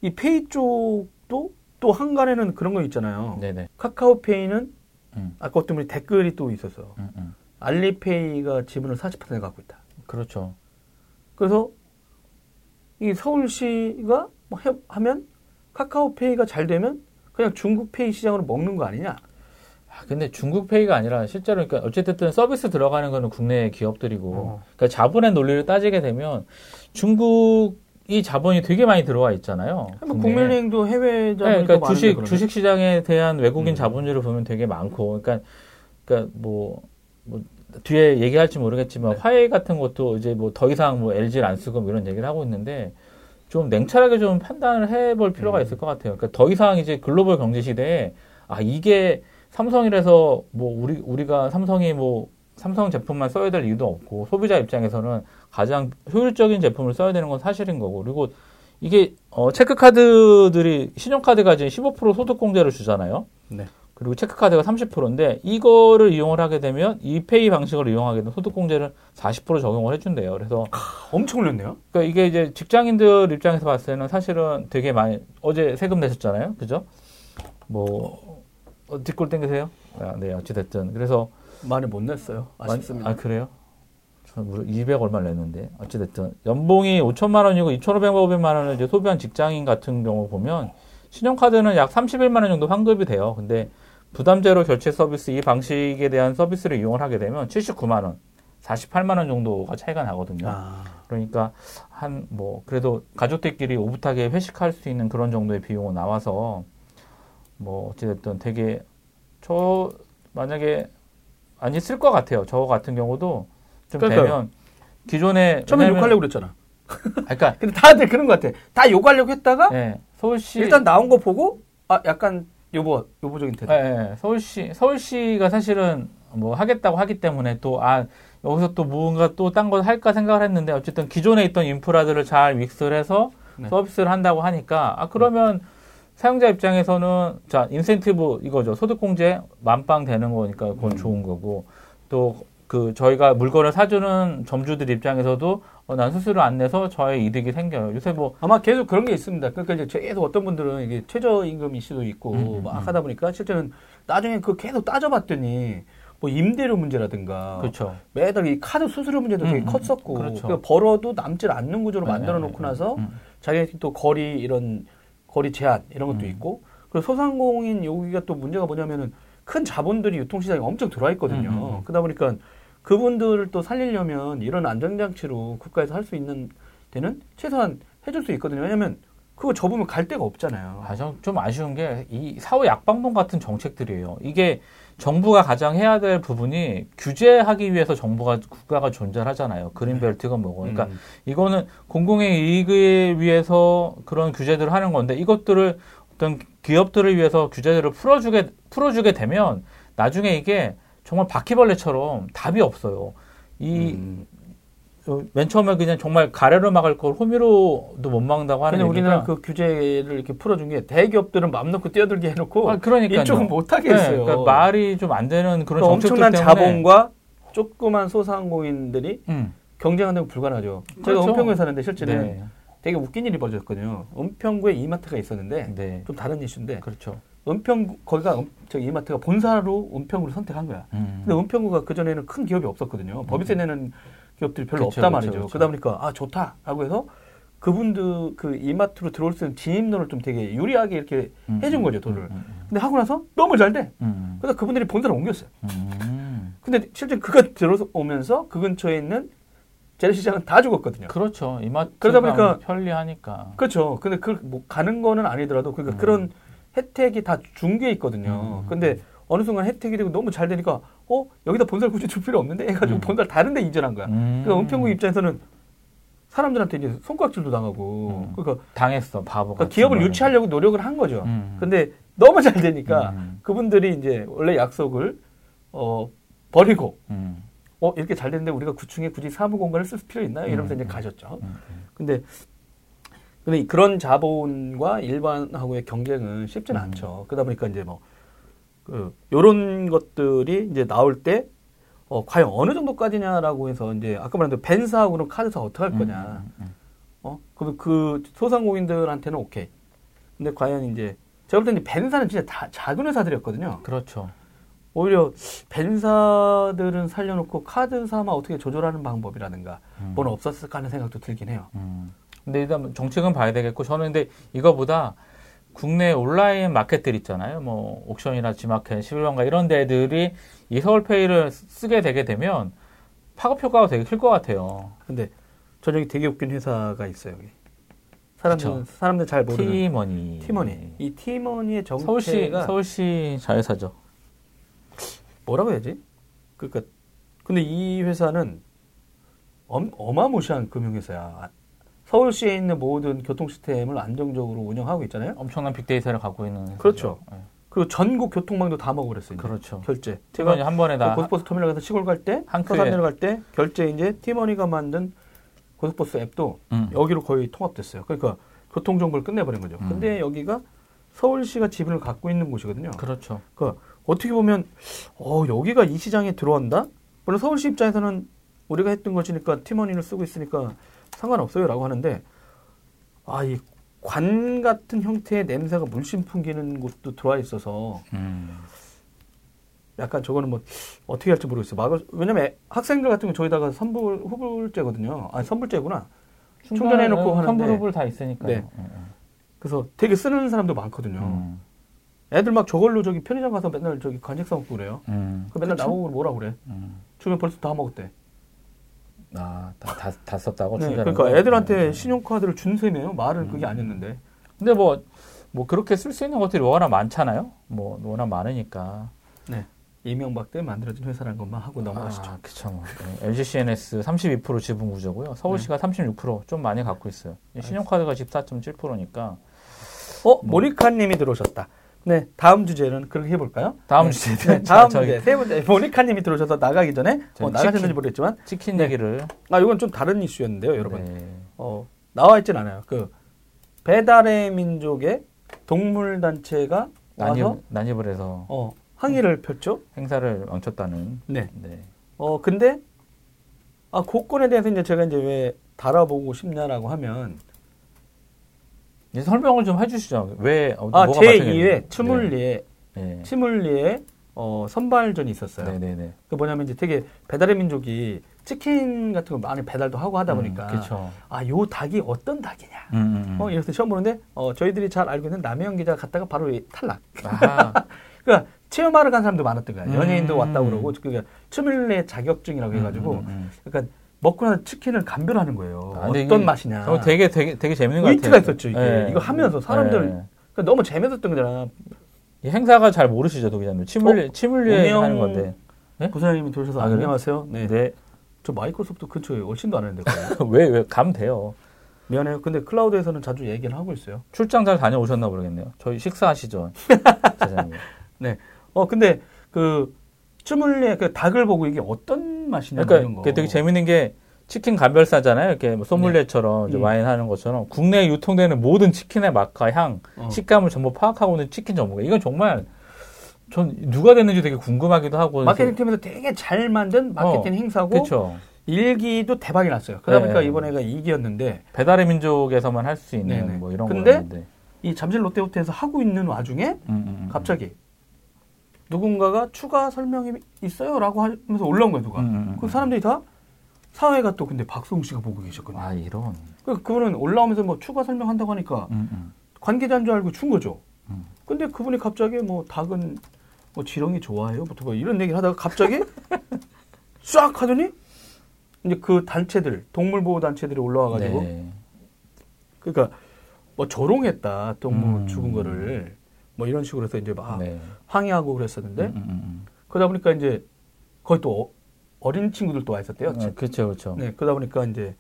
이 페이 쪽도 또 한간에는 그런 거 있잖아요. 네네. 카카오페이는 음, 아까 어떤 분이 댓글이 또 있었어. 음, 음. 알리페이가 지분을 40% 갖고 있다. 그렇죠. 그래서 이 서울시가 뭐 해- 하면 카카오페이가 잘 되면 그냥 중국페이 시장으로 먹는 거 아니냐? 아, 근데 중국 페이가 아니라 실제로 그러니까 어쨌든 서비스 들어가는 거는 국내 기업들이고 어. 그러니까 자본의 논리를 따지게 되면 중국 이 자본이 되게 많이 들어와 있잖아요. 뭐. 국민은행도 해외 네, 자본이 그러니까 더 많은데 주식. 주식 시장에 대한 외국인 음. 자본주를 보면 되게 많고 그러니까 그러니까 뭐, 뭐 뒤에 얘기할지 모르겠지만 네. 화웨이 같은 것도 이제 뭐 더 이상 뭐 LG를 안 쓰고 뭐 이런 얘기를 하고 있는데 좀 냉철하게 좀 판단을 해볼 필요가 음. 있을 것 같아요. 그러니까 더 이상 이제 글로벌 경제 시대에 아 이게 삼성이라서 뭐 우리 우리가 삼성이 뭐 삼성 제품만 써야 될 이유도 없고 소비자 입장에서는 가장 효율적인 제품을 써야 되는 건 사실인 거고 그리고 이게 어, 체크카드들이 신용카드가 지금 15% 소득공제를 주잖아요. 네. 그리고 체크카드가 30%인데 이거를 이용을 하게 되면 이 페이 방식을 이용하게 되면 소득공제를 40% 적용을 해준대요. 그래서 엄청 올렸네요. 그러니까 이게 이제 직장인들 입장에서 봤을 때는 사실은 되게 많이 어제 세금 내셨잖아요, 그죠? 뭐 어, 뒷골 땡기세요? 아, 네, 어찌 됐든 그래서 많이 못 냈어요. 아쉽습니다. 아 그래요? 저200 얼마 냈는데 어찌됐든 연봉이 5천만 원이고 2,500만 500만 원을 이제 소비한 직장인 같은 경우 보면 신용카드는 약 31만 원 정도 환급이 돼요. 근데 부담제로 결제 서비스 이 방식에 대한 서비스를 이용을 하게 되면 79만 원, 48만 원 정도가 차이가 나거든요. 아, 그러니까 한 뭐 그래도 가족들끼리 오붓하게 회식할 수 있는 그런 정도의 비용은 나와서 뭐 어찌됐든 되게 저 만약에 아니 쓸 것 같아요. 저 같은 경우도 좀 그러니까요. 되면 기존에 처음에 욕하려고 그랬잖아. 아, 그러니까 근데 다들 그런 것 같아. 다 욕하려고 했다가 예, 서울시 일단 나온 거 보고 아 약간 요보 요보적인 태도. 예, 예, 서울시 서울시가 사실은 뭐 하겠다고 하기 때문에 또 아 여기서 또 뭔가 또 딴 걸 할까 생각을 했는데 어쨌든 기존에 있던 인프라들을 잘 믹스를 해서 네. 서비스를 한다고 하니까 아 그러면 사용자 입장에서는 자 인센티브 이거죠 소득공제 만빵 되는 거니까 그건 음. 좋은 거고 또 그 저희가 물건을 사주는 점주들 입장에서도 어, 난 수수료 안 내서 저의 이득이 생겨요 요새 뭐 아마 계속 그런 게 있습니다. 그러니까 이제 계속 어떤 분들은 이게 최저임금 이슈도 있고 음, 음, 막 음. 하다 보니까 실제는 나중에 그 계속 따져봤더니 뭐 임대료 문제라든가 그렇죠 매달 이 카드 수수료 문제도 되게 음, 음, 컸었고 그렇죠. 그러니까 벌어도 남질 않는 구조로 네, 만들어 네, 놓고 네. 나서 음. 자기네들이 또 거리 이런 거리 제한 이런 것도 음. 있고 그리고 소상공인 여기가 또 문제가 뭐냐면은 큰 자본들이 유통시장에 엄청 들어와 있거든요. 음, 음, 음. 그러다 보니까 그분들을 또 살리려면 이런 안전장치로 국가에서 할 수 있는 데는 최소한 해줄 수 있거든요. 왜냐면 그거 접으면 갈 데가 없잖아요. 아, 좀, 좀 아쉬운 게 이 사후 약방송 같은 정책들이에요. 이게 정부가 가장 해야 될 부분이 규제하기 위해서 정부가 국가가 존재하잖아요. 그린벨트가 뭐고. 그러니까 음. 이거는 공공의 이익을 위해서 그런 규제들을 하는 건데 이것들을 어떤 기업들을 위해서 규제들을 풀어주게 풀어주게 되면 나중에 이게 정말 바퀴벌레처럼 답이 없어요. 이 음. 어, 맨 처음에 그냥 정말 가래로 막을 걸 호미로도 못 막는다고 하는 근데 우리나라 얘기가 그 규제를 이렇게 풀어준 게 대기업들은 맘 놓고 뛰어들게 해놓고 아, 그러니까요. 이쪽은 못하게 네, 했어요. 그러니까 말이 좀 안 되는 그런 또 정책들 엄청난 때문에 자본과 조그만 소상공인들이 음, 경쟁하는 건 불가능하죠. 제가 그렇죠. 은평구에 사는데 실제는 네, 되게 웃긴 일이 벌어졌거든요. 은평구에 이마트가 있었는데 네, 좀 다른 이슈인데 그렇죠. 은평 거기가 음- 저기 이마트가 본사로 은평구를 선택한 거야. 음. 근데 은평구가 그 전에는 큰 기업이 없었거든요. 법인세 내는 기업들이 별로 그쵸, 없단 말이죠. 그러다 보니까 아 좋다라고 해서 그분들 그 이마트로 들어올 수 있는 진입로를 좀 되게 유리하게 이렇게 음, 해준 음, 거죠 돈을. 음, 음, 근데 하고 나서 너무 잘 돼. 음, 그래서 그분들이 본사로 옮겼어요. 음. 근데 실제 그가 들어오면서 그 근처에 있는 재래시장은 다 죽었거든요. 그렇죠. 이마트 그러다 보니까- 편리하니까. 그렇죠. 근데 그 뭐 가는 거는 아니더라도 그러니까 음. 그런 혜택이 다준게 있거든요. 음. 근데 어느 순간 혜택이 되고 너무 잘 되니까 어 여기다 본사를 굳이 줄 필요 없는데 해가지고 음. 본사를 다른 데 이전한 거야. 음. 그러니까 은평구 입장에서는 사람들한테 이제 손가락질도 당하고 음. 그러니까, 당했어 바보. 그러니까 기업을 유치하려고 노력을 한 거죠. 음. 근데 너무 잘 되니까 음. 그분들이 이제 원래 약속을 어 버리고 음. 어 이렇게 잘 됐는데 우리가 9층에 굳이 사무 공간을 쓸 필요 있나요? 이러면서 음. 이제 가셨죠. 음. 근데 근데 그런 자본과 일반하고의 경쟁은 쉽지는 음. 않죠. 그러다 보니까 이제 뭐 그 요런 것들이 이제 나올 때 어, 과연 어느 정도까지냐라고 해서 이제 아까 말한 대로 벤사하고는 카드사 어떻게 할 거냐. 음. 음. 어? 그러면 그 소상공인들한테는 오케이. 근데 과연 이제 제가 볼 때는 벤사는 진짜 다 작은 회사들이었거든요. 그렇죠. 오히려 벤사들은 살려놓고 카드사만 어떻게 조절하는 방법이라든가 음. 뭐는 없었을까 하는 생각도 들긴 해요. 음. 근데 일단 정책은 봐야 되겠고 저는 근데 이거보다 국내 온라인 마켓들 있잖아요. 뭐 옥션이나 지마켓, 11원가 이런 데들이 이 서울페이를 쓰게 되게 되면 파급 효과가 되게 클 것 같아요. 근데 저녁에 되게 웃긴 회사가 있어요. 여기. 사람들 그쵸. 사람들 잘 모르는 티머니. 티머니. 이 티머니의 정체가 서울시 서울시 자회사죠. 뭐라고 해야지? 그러니까 근데 이 회사는 엄, 어마무시한 금융회사야. 아, 서울시에 있는 모든 교통 시스템을 안정적으로 운영하고 있잖아요. 엄청난 빅데이터를 갖고 있는. 그렇죠. 네. 그리고 전국 교통망도 다 먹어버렸어요. 그렇죠. 결제. 티머니 한 번에 그다 고속버스 터미널 가서 시골 갈 때. 서산 내려갈 때 결제 이제 티머니가 만든 고속버스 앱도 음. 여기로 거의 통합됐어요. 그러니까 교통 정보를 끝내버린 거죠. 음. 근데 여기가 서울시가 지분을 갖고 있는 곳이거든요. 그렇죠. 그러니까 어떻게 보면 어 여기가 이 시장에 들어온다? 물론 서울시 입장에서는 우리가 했던 것이니까 팀원인을 쓰고 있으니까 상관없어요라고 하는데 아 이 관 같은 형태의 냄새가 물씬 풍기는 곳도 들어와 있어서 음. 약간 저거는 뭐 어떻게 할지 모르겠어요. 막을 왜냐면 학생들 같은 거 저희다가 선불 후불제거든요. 아니 선불제구나. 충전해 놓고 하는데. 선불 후불 다 있으니까요. 네. 음, 음. 그래서 되게 쓰는 사람도 많거든요. 음. 애들 막 저걸로 저기 편의점 가서 맨날 저기 간식 사 먹고 그래요. 음. 그 맨날 그쵸? 나보고 뭐라 그래. 음. 주면 벌써 다 먹었대. 아, 다, 다, 다 썼다고? 네, 그러니까 거? 애들한테 음. 신용카드를 준 셈이에요. 말은 그게 아니었는데. 근데 뭐, 뭐 그렇게 쓸 수 있는 것들이 워낙 많잖아요? 뭐, 워낙 많으니까. 네. 이명박 때 만들어진 회사라는 것만 하고 넘어가시죠. 아, 그쵸. 뭐. 네. LGCNS 32% 지분 구조고요. 서울시가 네. 36%좀 많이 갖고 있어요. 신용카드가 14.7%니까. 어, 모니카님이 들어오셨다. 네, 다음 주제는 그렇게 해볼까요? 다음 네. 주제는 네, 다음 저기 주제 세 번째 모니카님이 들어오셔서 나가기 전에 어, 나가셨는지 치킨. 모르겠지만 치킨 네. 얘기를. 아 이건 좀 다른 이슈였는데요, 여러분. 네. 어, 나와 있진 않아요. 그 배달의 민족의 동물 단체가 와서 난입, 난입을 해서 어, 항의를 폈죠. 행사를 망쳤다는. 네. 네. 어 근데 아 고건에 대해서 이제 제가 이제 왜 달아보고 싶냐라고 하면 설명을 좀 해주시죠. 왜, 어, 아 뭐가 제 발생했는지. 2회 치물리에 네. 치물리에 어 선발전이 있었어요. 네네네. 그 뭐냐면 이제 되게 배달의 민족이 치킨 같은 거 많이 배달도 하고 하다 보니까 그렇죠. 아요 닭이 어떤 닭이냐. 음, 음, 음. 어 이래서 처음 보는데 어 저희들이 잘 알고 있는 남혜영 기자 갔다가 바로 이 탈락. 아하. 그러니까 체험하러 간 사람도 많았던 거야. 연예인도 음. 왔다 그러고 그러니까 치물리 자격증이라고 해가지고 음, 음, 음. 그러니까 먹고 나서 치킨을 감별하는 거예요. 아, 어떤 이게 맛이냐. 어, 되게 되게 되게 재밌는 것 웨이트가 같아요. 있었죠, 이게. 네. 이거 하면서 사람들- 네. 그러니까 너무 재밌었던 거잖아. 이 행사가 잘 모르시죠, 도기자님. 치물리 치물리에 운영- 하는 건데. 네? 부사장님이 들어오셔서 아? 안녕하세요. 네. 네. 저 마이크로소프트 근처에 훨씬도 안 했는데. 거의. 왜왜 가면 돼요. 미안해요. 근데 클라우드에서는 자주 얘기를 하고 있어요. 출장 잘 다녀오셨나 모르겠네요. 저희 식사하시죠, 사장님. 어, 근데 그 쭈물리의 그 닭을 보고 이게 어떤 맛이냐 그러니까 이런 거. 되게 재밌는 게 치킨 감별사잖아요. 이렇게 뭐 소믈리에처럼 이제 음. 와인 하는 것처럼 국내에 유통되는 모든 치킨의 맛과 향, 어. 식감을 전부 파악하고 있는 치킨 전문가. 이건 정말 전 누가 됐는지 되게 궁금하기도 하고. 마케팅 팀에서 되게 잘 만든 마케팅 행사고 그렇죠. 일기도 대박이 났어요. 그러다 보니까 네. 이번에가 2기였는데 배달의 민족에서만 할 수 있는 네네. 뭐 이런 근데 거였는데. 이 잠실 롯데호텔에서 하고 있는 와중에 음, 음, 음. 갑자기 누군가가 추가 설명이 있어요라고 하면서 올라온 거예요, 누가. 음. 그 사람들이 다 사회가 또 근데 박수홍 씨가 보고 계셨거든요. 아 이런. 그 그분은 올라오면서 뭐 추가 설명한다고 하니까 음, 음. 관계자인 줄 알고 준 거죠. 음. 근데 그분이 갑자기 뭐 닭은 뭐 지렁이 좋아해요?부터 뭐 이런 얘기를 하다가 갑자기 싹 하더니 이제 그 단체들 동물 보호 단체들이 올라와가지고 네. 그러니까 뭐 조롱했다 동물 음. 죽은 거를 뭐 이런 식으로 해서 이제 막 네. 항의하고 그랬었는데 음, 음, 음. 그러다 보니까 이제 거의 또 어, 린 친구들도 와 있었대요. 어, 그렇죠, 그렇죠. 네, 그러다 보니까 이제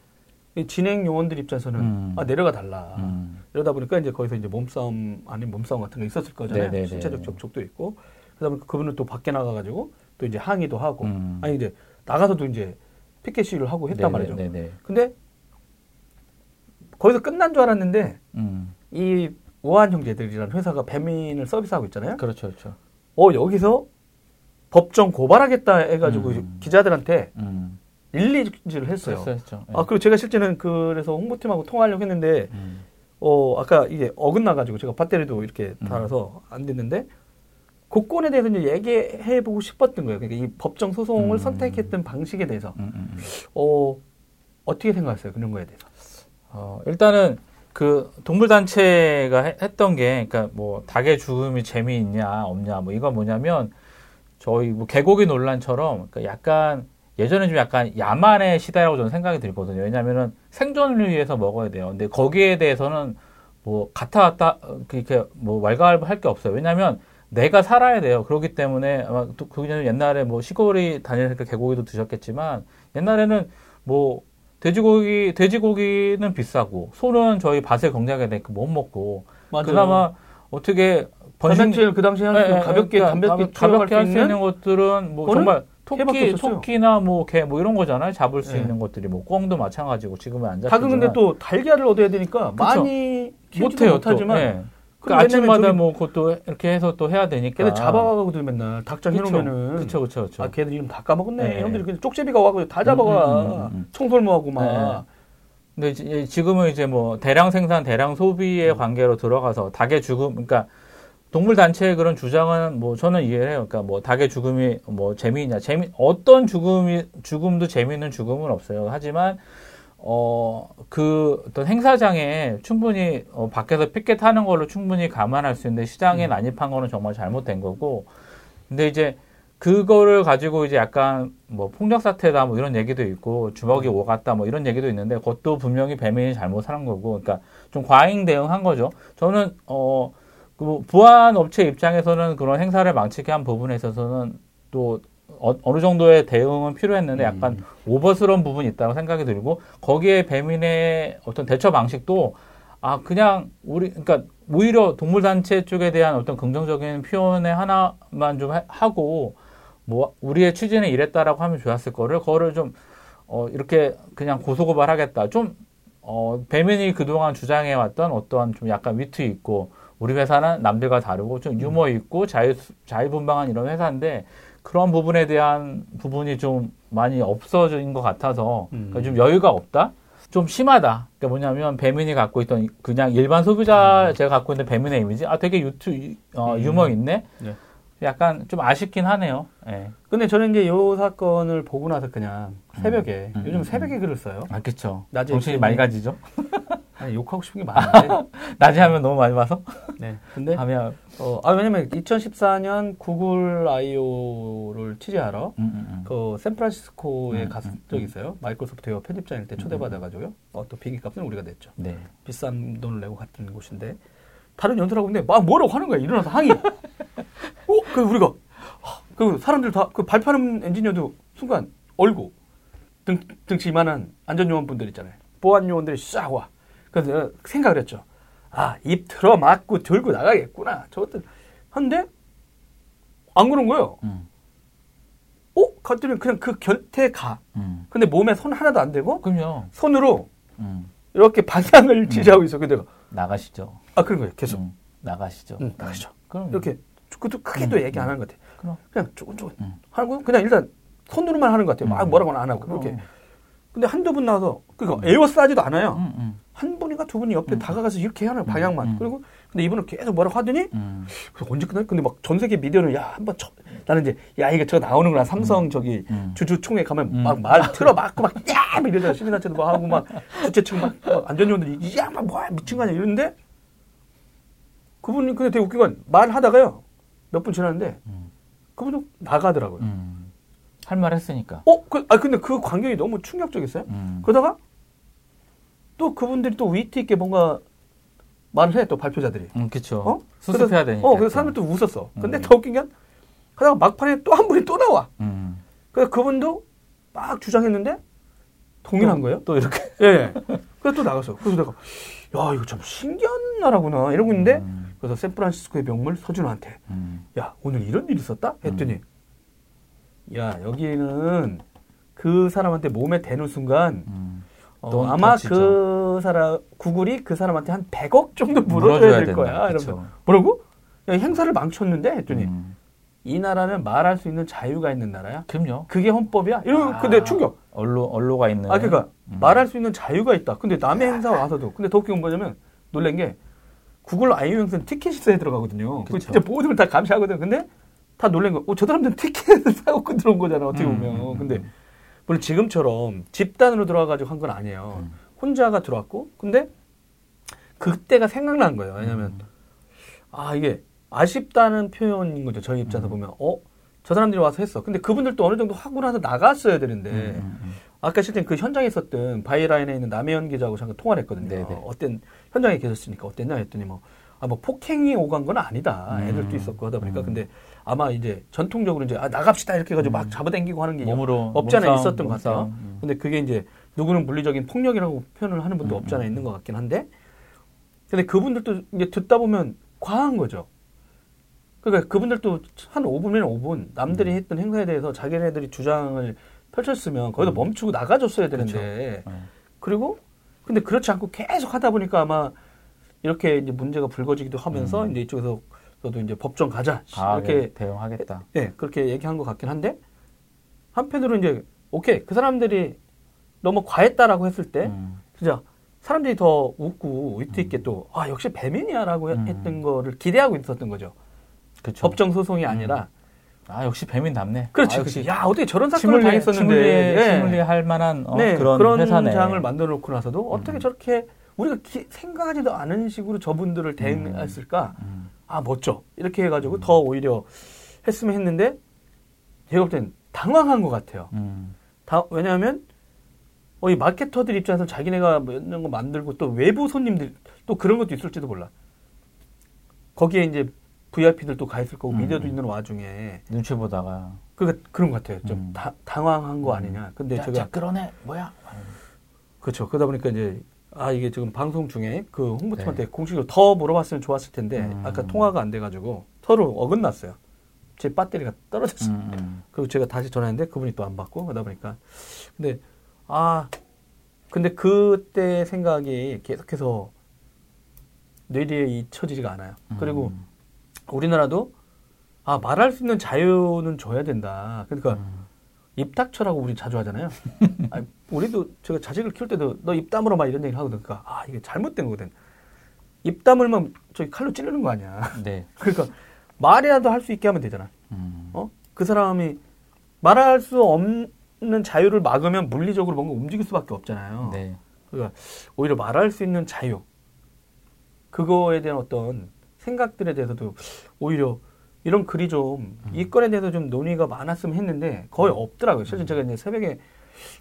이 진행 요원들 입장에서는 음. 아 내려가 달라. 음. 이러다 보니까 이제 거기서 이제 몸싸움 아닌 몸싸움 같은 거 있었을 거잖아요. 네네네. 신체적 접촉도 있고 그러다 보니까 그분은 또 밖에 나가가지고 또 이제 항의도 하고 음. 아니 이제 나가서도 이제 피켓 시위를 하고 했단 말이죠. 네네. 근데 거기서 끝난 줄 알았는데 음. 이 우한 형제들이라는 회사가 배민을 서비스하고 있잖아요. 그렇죠, 그렇죠. 어 여기서 법정 고발하겠다 해가지고 음. 기자들한테 음. 릴리즈를 했어요. 했어, 했죠. 예. 아 그리고 제가 실제는 그래서 홍보팀하고 통화하려고 했는데 음. 어 아까 이게 어긋나가지고 제가 배터리도 이렇게 음. 달아서 안 됐는데 그건에 대해서 이제 얘기해 보고 싶었던 거예요. 그러니까 이 법정 소송을 음. 선택했던 방식에 대해서 음. 어 어떻게 생각하세요? 그런 거에 대해서. 어, 일단은 그 동물단체가 해- 했던 게, 그러니까 뭐 닭의 죽음이 재미있냐 없냐 뭐 이건 뭐냐면 저희 뭐 개고기 논란처럼 그러니까 약간 예전에 좀 약간 야만의 시대라고 저는 생각이 들거든요. 왜냐하면은 생존을 위해서 먹어야 돼요. 근데 거기에 대해서는 뭐 갔다 왔다 어, 그렇게 뭐 왈가왈부할 게 없어요. 왜냐하면 내가 살아야 돼요. 그렇기 때문에 아마 또 그냥 옛날에 뭐 시골이 다니니까 개고기도 드셨겠지만 옛날에는 뭐 돼지고기 돼지고기는 비싸고 소는 저희 밭에 경작에 되니까 못 먹고 그나마 어떻게 단백질 그 당시에 할수 예, 예, 가볍게 그러니까 가- 가볍게 할 수 있는 것들은 뭐 정말 토끼. 토끼나 뭐 개 뭐 이런 거잖아요. 잡을 수 예. 있는 것들이 뭐 꿩도 마찬가지고 지금은 안 잡히지만 닭은 근데 또 달걀을 얻어야 되니까 그쵸. 많이 못해요. 못하지만. 네. 그 아침마다 뭐 그것도 이렇게 해서 또 해야 되니까. 걔들 잡아가고도 맨날 닭장 해놓으면은. 그쵸, 그쵸, 그쵸. 아, 걔들 이름 다 까먹었네. 네. 형들이 그냥 쪽제비가 와고 다 잡아가. 음, 음, 음, 음. 청설모하고 막. 네. 근데 지금은 이제 뭐 대량 생산, 대량 소비의 음. 관계로 들어가서 닭의 죽음, 그러니까 동물 단체의 그런 주장은 뭐 저는 이해해요. 그러니까 뭐 닭의 죽음이 뭐 재미있냐, 재미 어떤 죽음이 죽음도 재미있는 죽음은 없어요. 하지만 어, 그 어떤 행사장에 충분히 어, 밖에서 피켓 하는 걸로 충분히 감안할 수 있는데 시장에 음. 난입한 거는 정말 잘못된 거고. 근데 이제 그거를 가지고 이제 약간 뭐 폭력 사태다 뭐 이런 얘기도 있고 주먹이 음. 오갔다 뭐 이런 얘기도 있는데 그것도 분명히 배민이 잘못하는 거고. 그러니까 좀 과잉 대응한 거죠. 저는 어, 그 부안 업체 입장에서는 그런 행사를 망치게 한 부분에 있어서는 또 어, 느 정도의 대응은 필요했는데 약간 음. 오버스러운 부분이 있다고 생각이 들고 거기에 배민의 어떤 대처 방식도 아 그냥 우리 그러니까 오히려 동물 단체 쪽에 대한 어떤 긍정적인 표현의 하나만 좀 하고 뭐 우리의 취지는 이랬다라고 하면 좋았을 거를 그거를 좀 어, 이렇게 그냥 고소고발하겠다 좀 어, 배민이 그동안 주장해왔던 어떠한 좀 약간 위트 있고 우리 회사는 남들과 다르고 좀 유머 음. 있고 자유 자유분방한 이런 회사인데 그런 부분에 대한 부분이 좀 많이 없어진 것 같아서 음. 그러니까 좀 여유가 없다. 좀 심하다. 그러니까 뭐냐면 배민이 갖고 있던 그냥 일반 소비자 음. 제가 갖고 있는 배민의 이미지 아 되게 유튜 어, 음. 유머 있네. 네. 약간 좀 아쉽긴 하네요. 예. 근데 저는 이제 요 사건을 보고 나서 그냥 새벽에 음, 음, 요즘 새벽에 글을 써요. 아 그렇죠. 낮에 정신이 맑아지죠. 아니, 욕하고 싶은 게 많은데. 낮에 하면 너무 많이 봐서? 네. 근데. 하면. 어, 아, 왜냐면 2014년 구글 I.O.를 취재하러 음, 음, 음. 그 샌프란시스코에 음, 갔 음, 적이 있어요. 마이크로소프트 웨어 편집장일 때 초대받아가지고요. 어, 또 비행기 값은 우리가 냈죠. 네. 비싼 돈을 내고 갔던 곳인데. 다른 연설하고 있는데 막 뭐라고 하는 거야. 일어나서 항의. 어? 그 우리가. 그 사람들 다, 그 발표하는 엔지니어도 순간 얼고 등, 등치 이만한 안전요원분들 있잖아요. 보안 요원들이 싹 와. 그래서 생각을 했죠. 아, 입 틀어 맞고 들고 나가겠구나. 저것들. 한데, 안 그런 거예요. 음. 어? 갔더니 그냥 그 곁에 가. 음. 근데 몸에 손 하나도 안 대고. 그럼요. 손으로 음. 이렇게 방향을 음. 지시하고 있어. 근데 나가시죠. 아, 그런 거예요. 계속. 음. 나가시죠. 응, 나가시죠. 그럼 이렇게 그것도 크게 또 얘기 안 하는 것 같아요. 그럼. 그냥 조금조금 하는 거 그냥 일단 손으로만 하는 것 같아요. 막 뭐라고는 안 하고. 그렇게. 근데 한두 분 나와서 그러니까 에어 싸지도 않아요. 음, 음. 한 분인가 두 분이 옆에 음. 다가가서 이렇게 하는 방향만. 음, 음. 그리고 근데 이분은 계속 뭐라고 하더니 음. 그래서 언제 끝날? 근데 막 전 세계 미디어는 야 한번 쳐. 나는 이제 야 이게 저 나오는구나 삼성 저기 주주총회 가면 막 말 틀어 막고 막야 이러잖아 시민단체도 막 하고 막 주최 측 막, 막 안전요원들이 야막 뭐야 미친 거 아니야 이러는데 그분이 근데 되게 웃긴 건 말하다가요 몇 분 지났는데 그분도 나가더라고요. 할 말 했으니까. 어? 그, 아, 근데 그 광경이 너무 충격적이었어요. 음. 그러다가 또 그분들이 또 위트 있게 뭔가 말을 해, 또 발표자들이. 음, 그쵸. 어? 수습해야 되니까. 어, 그래서 사람들 또 웃었어. 근데 음. 더 웃긴 게, 그러다가 막판에 또 한 분이 또 나와. 음. 그래서 그분도 막 주장했는데, 동일한 또, 거예요. 또 이렇게. 예. 예. 그래서 또 나갔어. 그래서 내가, 야, 이거 참 신기한 나라구나. 이러고 있는데, 음. 그래서 샌프란시스코의 명물 서준호한테, 음. 야, 오늘 이런 일이 있었다? 했더니, 음. 야 여기는 그 사람한테 몸에 대는 순간 음. 어, 아마 터치죠. 그 사람 구글이 그 사람한테 한 100억 정도 물어줘야 될 거야. 이러면 뭐라고? 야, 행사를 망쳤는데 했더니 음. 이 나라는 말할 수 있는 자유가 있는 나라야. 그럼요. 그게 헌법이야. 이러면 아, 근데 충격. 언로 언로가 있는. 아 그러니까 음. 말할 수 있는 자유가 있다. 근데 남의 행사 와서도. 근데 더 웃긴 건 뭐냐면 놀란 게 구글 아이오 행사는 티켓이 써야 들어가거든요. 그 진짜 모든 걸 다 감시하거든. 근데 다 놀란 거. 어, 저 사람들은 티켓을 사고 들어온 거잖아, 어떻게 음, 보면. 음, 음, 근데, 물론 지금처럼 집단으로 들어와가지고 한 건 아니에요. 음. 혼자가 들어왔고, 근데 그때가 생각난 거예요. 왜냐면, 음. 아, 이게 아쉽다는 표현인 거죠. 저희 입장에서 음. 보면. 어? 저 사람들이 와서 했어. 근데 그분들도 어느 정도 하고 나서 나갔어야 되는데, 아까 실제 그 현장에 있었던 바이라인에 있는 남해연 기자하고 잠깐 통화를 했거든요. 네네. 어떤 현장에 계셨으니까 어땠냐 했더니 뭐, 아, 뭐 폭행이 오간 건 아니다. 애들도 있었고 하다 보니까. 근데 아마 이제 전통적으로 이제 아, 나갑시다 이렇게 해가지고 음. 막 잡아당기고 하는 게 몸으로 없잖아 몸싸움, 있었던 몸싸움. 것 같아요. 음. 근데 그게 이제 누구는 물리적인 폭력이라고 표현을 하는 분도 음. 없잖아 음. 있는 것 같긴 한데 근데 그분들도 이제 듣다 보면 과한 거죠. 그러니까 그분들도 한 5분이면 5분 남들이 음. 했던 행사에 대해서 자기네들이 주장을 펼쳤으면 거기서 음. 멈추고 나가줬어야 되는데 그렇죠. 그리고 근데 그렇지 않고 계속 하다 보니까 아마 이렇게 이제 문제가 불거지기도 하면서 음. 이제 이쪽에서 저도 이제 법정 가자 이렇게 대응하겠다. 예 그렇게 얘기한 것 같긴 한데 한편으로 이제 오케이 그 사람들이 너무 과했다라고 했을 때 음. 진짜 사람들이 더 웃고 위트 있게 또아 역시 배민이야라고 음. 했던 거를 기대하고 있었던 거죠. 그쵸. 법정 소송이 아니라 아 역시 배민답네. 그렇지, 아, 그렇지. 역시 야 어떻게 저런 사건을 당했었는데 치물리 예. 치물리 할 만한 어, 네, 그런, 그런 회사네. 장을 만들어 놓고 나서도 어떻게 음. 저렇게 우리가 기- 생각하지도 않은 식으로 저분들을 대응했을까? 음. 아 멋져 이렇게 해가지고 더 오히려 했으면 했는데 제가 볼 땐 당황한 것 같아요. 음. 다, 왜냐하면 어, 이 마케터들 입장에서 자기네가 뭐 이런 거 만들고 또 외부 손님들 또 그런 것도 있을지도 몰라. 거기에 이제 VIP들도 가 있을 거고 음. 미디어도 있는 와중에 눈치 보다가 그 그런 것 같아요. 좀 음. 다- 당황한 거 아니냐. 근데 야, 제가 자, 끌어내 뭐야? 그렇죠. 그러다 보니까 이제 아 이게 지금 방송 중에 그 홍보팀한테 네. 공식으로 더 물어봤으면 좋았을 텐데 음. 아까 통화가 안 돼가지고 서로 어긋났어요. 제 배터리가 떨어졌어요. 음, 음. 그리고 제가 다시 전화했는데 그분이 또 안 받고 그러다 보니까 근데 아 근데 그때 생각이 계속해서 뇌리에 잊혀지지가 않아요. 그리고 음. 우리나라도 아 말할 수 있는 자유는 줘야 된다. 그러니까 음. 입 닥쳐라고 우리 자주 하잖아요. 아니, 우리도 제가 자식을 키울 때도 너 입 다물어 막 이런 얘기를 하거든. 그러니까 아 이게 잘못된 거거든. 입 다물면 저기 칼로 찌르는 거 아니야. 네. 그러니까 말이라도 할 수 있게 하면 되잖아. 음. 어? 그 사람이 말할 수 없는 자유를 막으면 물리적으로 뭔가 움직일 수밖에 없잖아요. 네. 그러니까 오히려 말할 수 있는 자유 그거에 대한 어떤 생각들에 대해서도 오히려 이런 글이 좀 음. 이 건에 대해서 좀 논의가 많았으면 했는데 거의 없더라고요. 실제 제가 이제 새벽에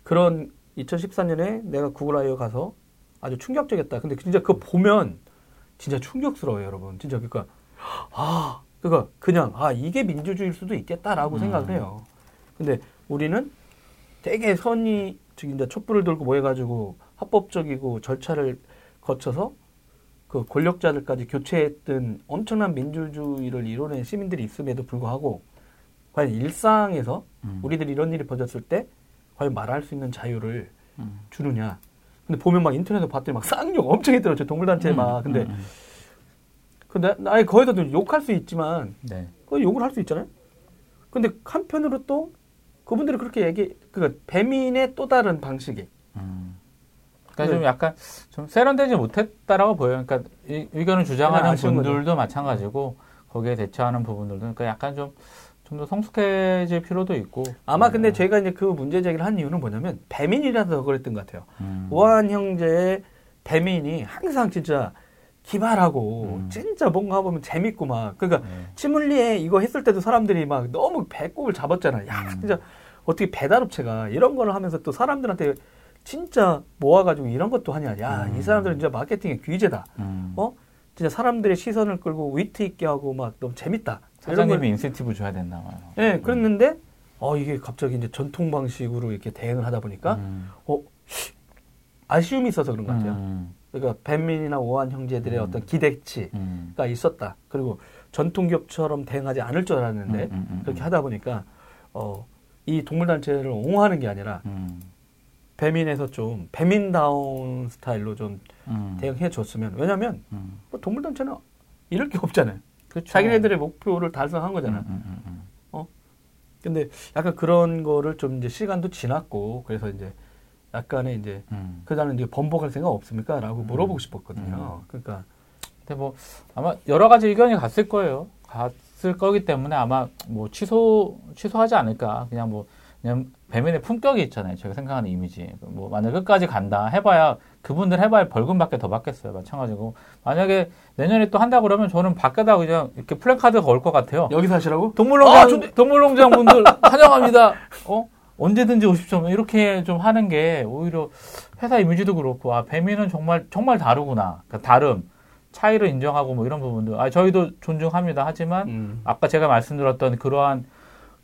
그런 2014년에 내가 구글 아이오 가서 아주 충격적이었다. 근데 진짜 그거 보면 진짜 충격스러워요, 여러분. 진짜 그러니까 아, 그러니까 그냥 아 이게 민주주의일 수도 있겠다라고 음. 생각을 해요. 근데 우리는 되게 선이 즉 이제 촛불을 들고 모여가지고 합법적이고 절차를 거쳐서 그 권력자들까지 교체했던 엄청난 민주주의를 이뤄낸 시민들이 있음에도 불구하고 과연 일상에서 음. 우리들이 이런 일이 벌어졌을 때 과연 말할 수 있는 자유를 음. 주느냐. 근데 보면 막 인터넷에 봤더니 막 쌍욕 엄청 했더라고요. 동물단체 막. 근데 음, 음. 근데 아예 거기서도 욕할 수 있지만 네. 그 욕을 할 수 있잖아요. 근데 한편으로 또 그분들이 그렇게 얘기, 그러니까 배민의 또 다른 방식이. 음. 그러니까 네. 좀 약간 좀 세련되지 못했다라고 보여요. 그러니까 이, 의견을 주장하는 거죠. 분들도 마찬가지고 거기에 대처하는 부분들도 그러니까 약간 좀 좀 더 성숙해질 필요도 있고. 아마 근데 음. 제가 이제 그 문제 제기를 한 이유는 뭐냐면 배민이라서 그랬던 것 같아요. 음. 우한 형제의 배민이 항상 진짜 기발하고 음. 진짜 뭔가 보면 재밌고 막 그러니까 네. 치물리에 이거 했을 때도 사람들이 막 너무 배꼽을 잡았잖아. 야 음. 진짜 어떻게 배달업체가 이런 거를 하면서 또 사람들한테 진짜 모아가지고 이런 것도 하냐. 야이 음. 사람들은 진짜 마케팅의 귀재다. 음. 어? 진짜 사람들의 시선을 끌고 위트 있게 하고 막 너무 재밌다. 사장님이 걸- 인센티브 줘야 된다 봐요. 예, 그랬는데 어 이게 갑자기 이제 전통 방식으로 이렇게 대응을 하다 보니까 음. 어 아쉬움이 있어서 그런 것 같아요. 음. 그러니까 밴민이나 오한 형제들의 음. 어떤 기대치가 음. 있었다. 그리고 전통 기업처럼 대응하지 않을 줄 알았는데 음, 음, 음, 그렇게 음. 하다 보니까 어 이 동물단체를 옹호하는 게 아니라 음. 배민에서 좀 배민다운 스타일로 좀 음. 대응해 줬으면 왜냐하면 음. 뭐 동물단체는 잃을 게 없잖아요. 그렇죠. 자기네들의 목표를 달성한 음, 거잖아. 음, 음, 음. 근데 약간 그런 거를 좀 이제 시간도 지났고 그래서 이제 약간의 이제 음. 그다음에 이제 번복할 생각 없습니까? 라고 물어보고 싶었거든요. 그러니까 근데 뭐 아마 여러 가지 의견이 갔을 거예요. 갔을 거기 때문에 아마 뭐 취소 취소하지 않을까. 그냥 뭐 그냥 배민의 품격이 있잖아요. 제가 생각하는 이미지. 뭐 만약 끝까지 간다 해봐야 그분들 해봐야 벌금밖에 더 받겠어요. 마찬가지고 만약에 내년에 또 한다 그러면 저는 밖에다 그냥 이렇게 플래카드 걸 것 같아요. 여기서 하시라고? 동물농장 아, 좋네. 동물농장 분들 환영합니다. 어 언제든지 오십시오. 뭐 이렇게 좀 하는 게 오히려 회사 이미지도 그렇고 아 배민은 정말 정말 다르구나. 그러니까 다름 차이를 인정하고 뭐 이런 부분들 아 저희도 존중합니다. 하지만 음. 아까 제가 말씀드렸던 그러한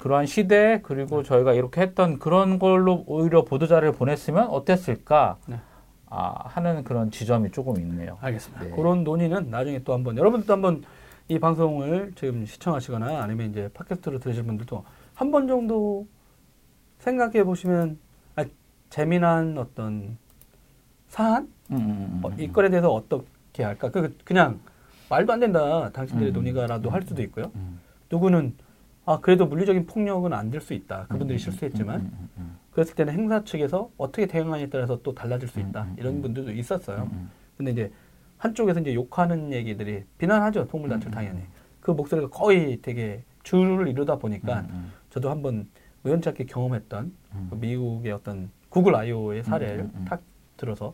그러한 시대 그리고 저희가 이렇게 했던 그런 걸로 오히려 보도자를 보냈으면 어땠을까 네. 아, 하는 그런 지점이 조금 있네요. 알겠습니다. 네. 그런 논의는 나중에 또 한번 여러분들도 한번 이 방송을 지금 시청하시거나 아니면 이제 팟캐스트로 들으실 분들도 한 번 정도 생각해 보시면 아, 재미난 어떤 사안 음, 음, 음, 어, 음. 이 건에 대해서 어떻게 할까? 그 그냥 말도 안 된다. 당신들의 음. 논의가라도 할 수도 있고요. 음. 누구는 아 그래도 물리적인 폭력은 안 될 수 있다. 그분들이 실수했지만 음, 음, 음, 그랬을 때는 행사 측에서 어떻게 대응하냐에 따라서 또 달라질 수 있다. 이런 음. 분들도 있었어요. 음, 근데 이제 한쪽에서 이제 욕하는 얘기들이 비난하죠. 동물단체 당연히. 그 목소리가 거의 되게 줄을 이루다 보니까 저도 한번 우연찮게 경험했던 음. 그 미국의 어떤 구글 아이오의 사례를. 탁 들어서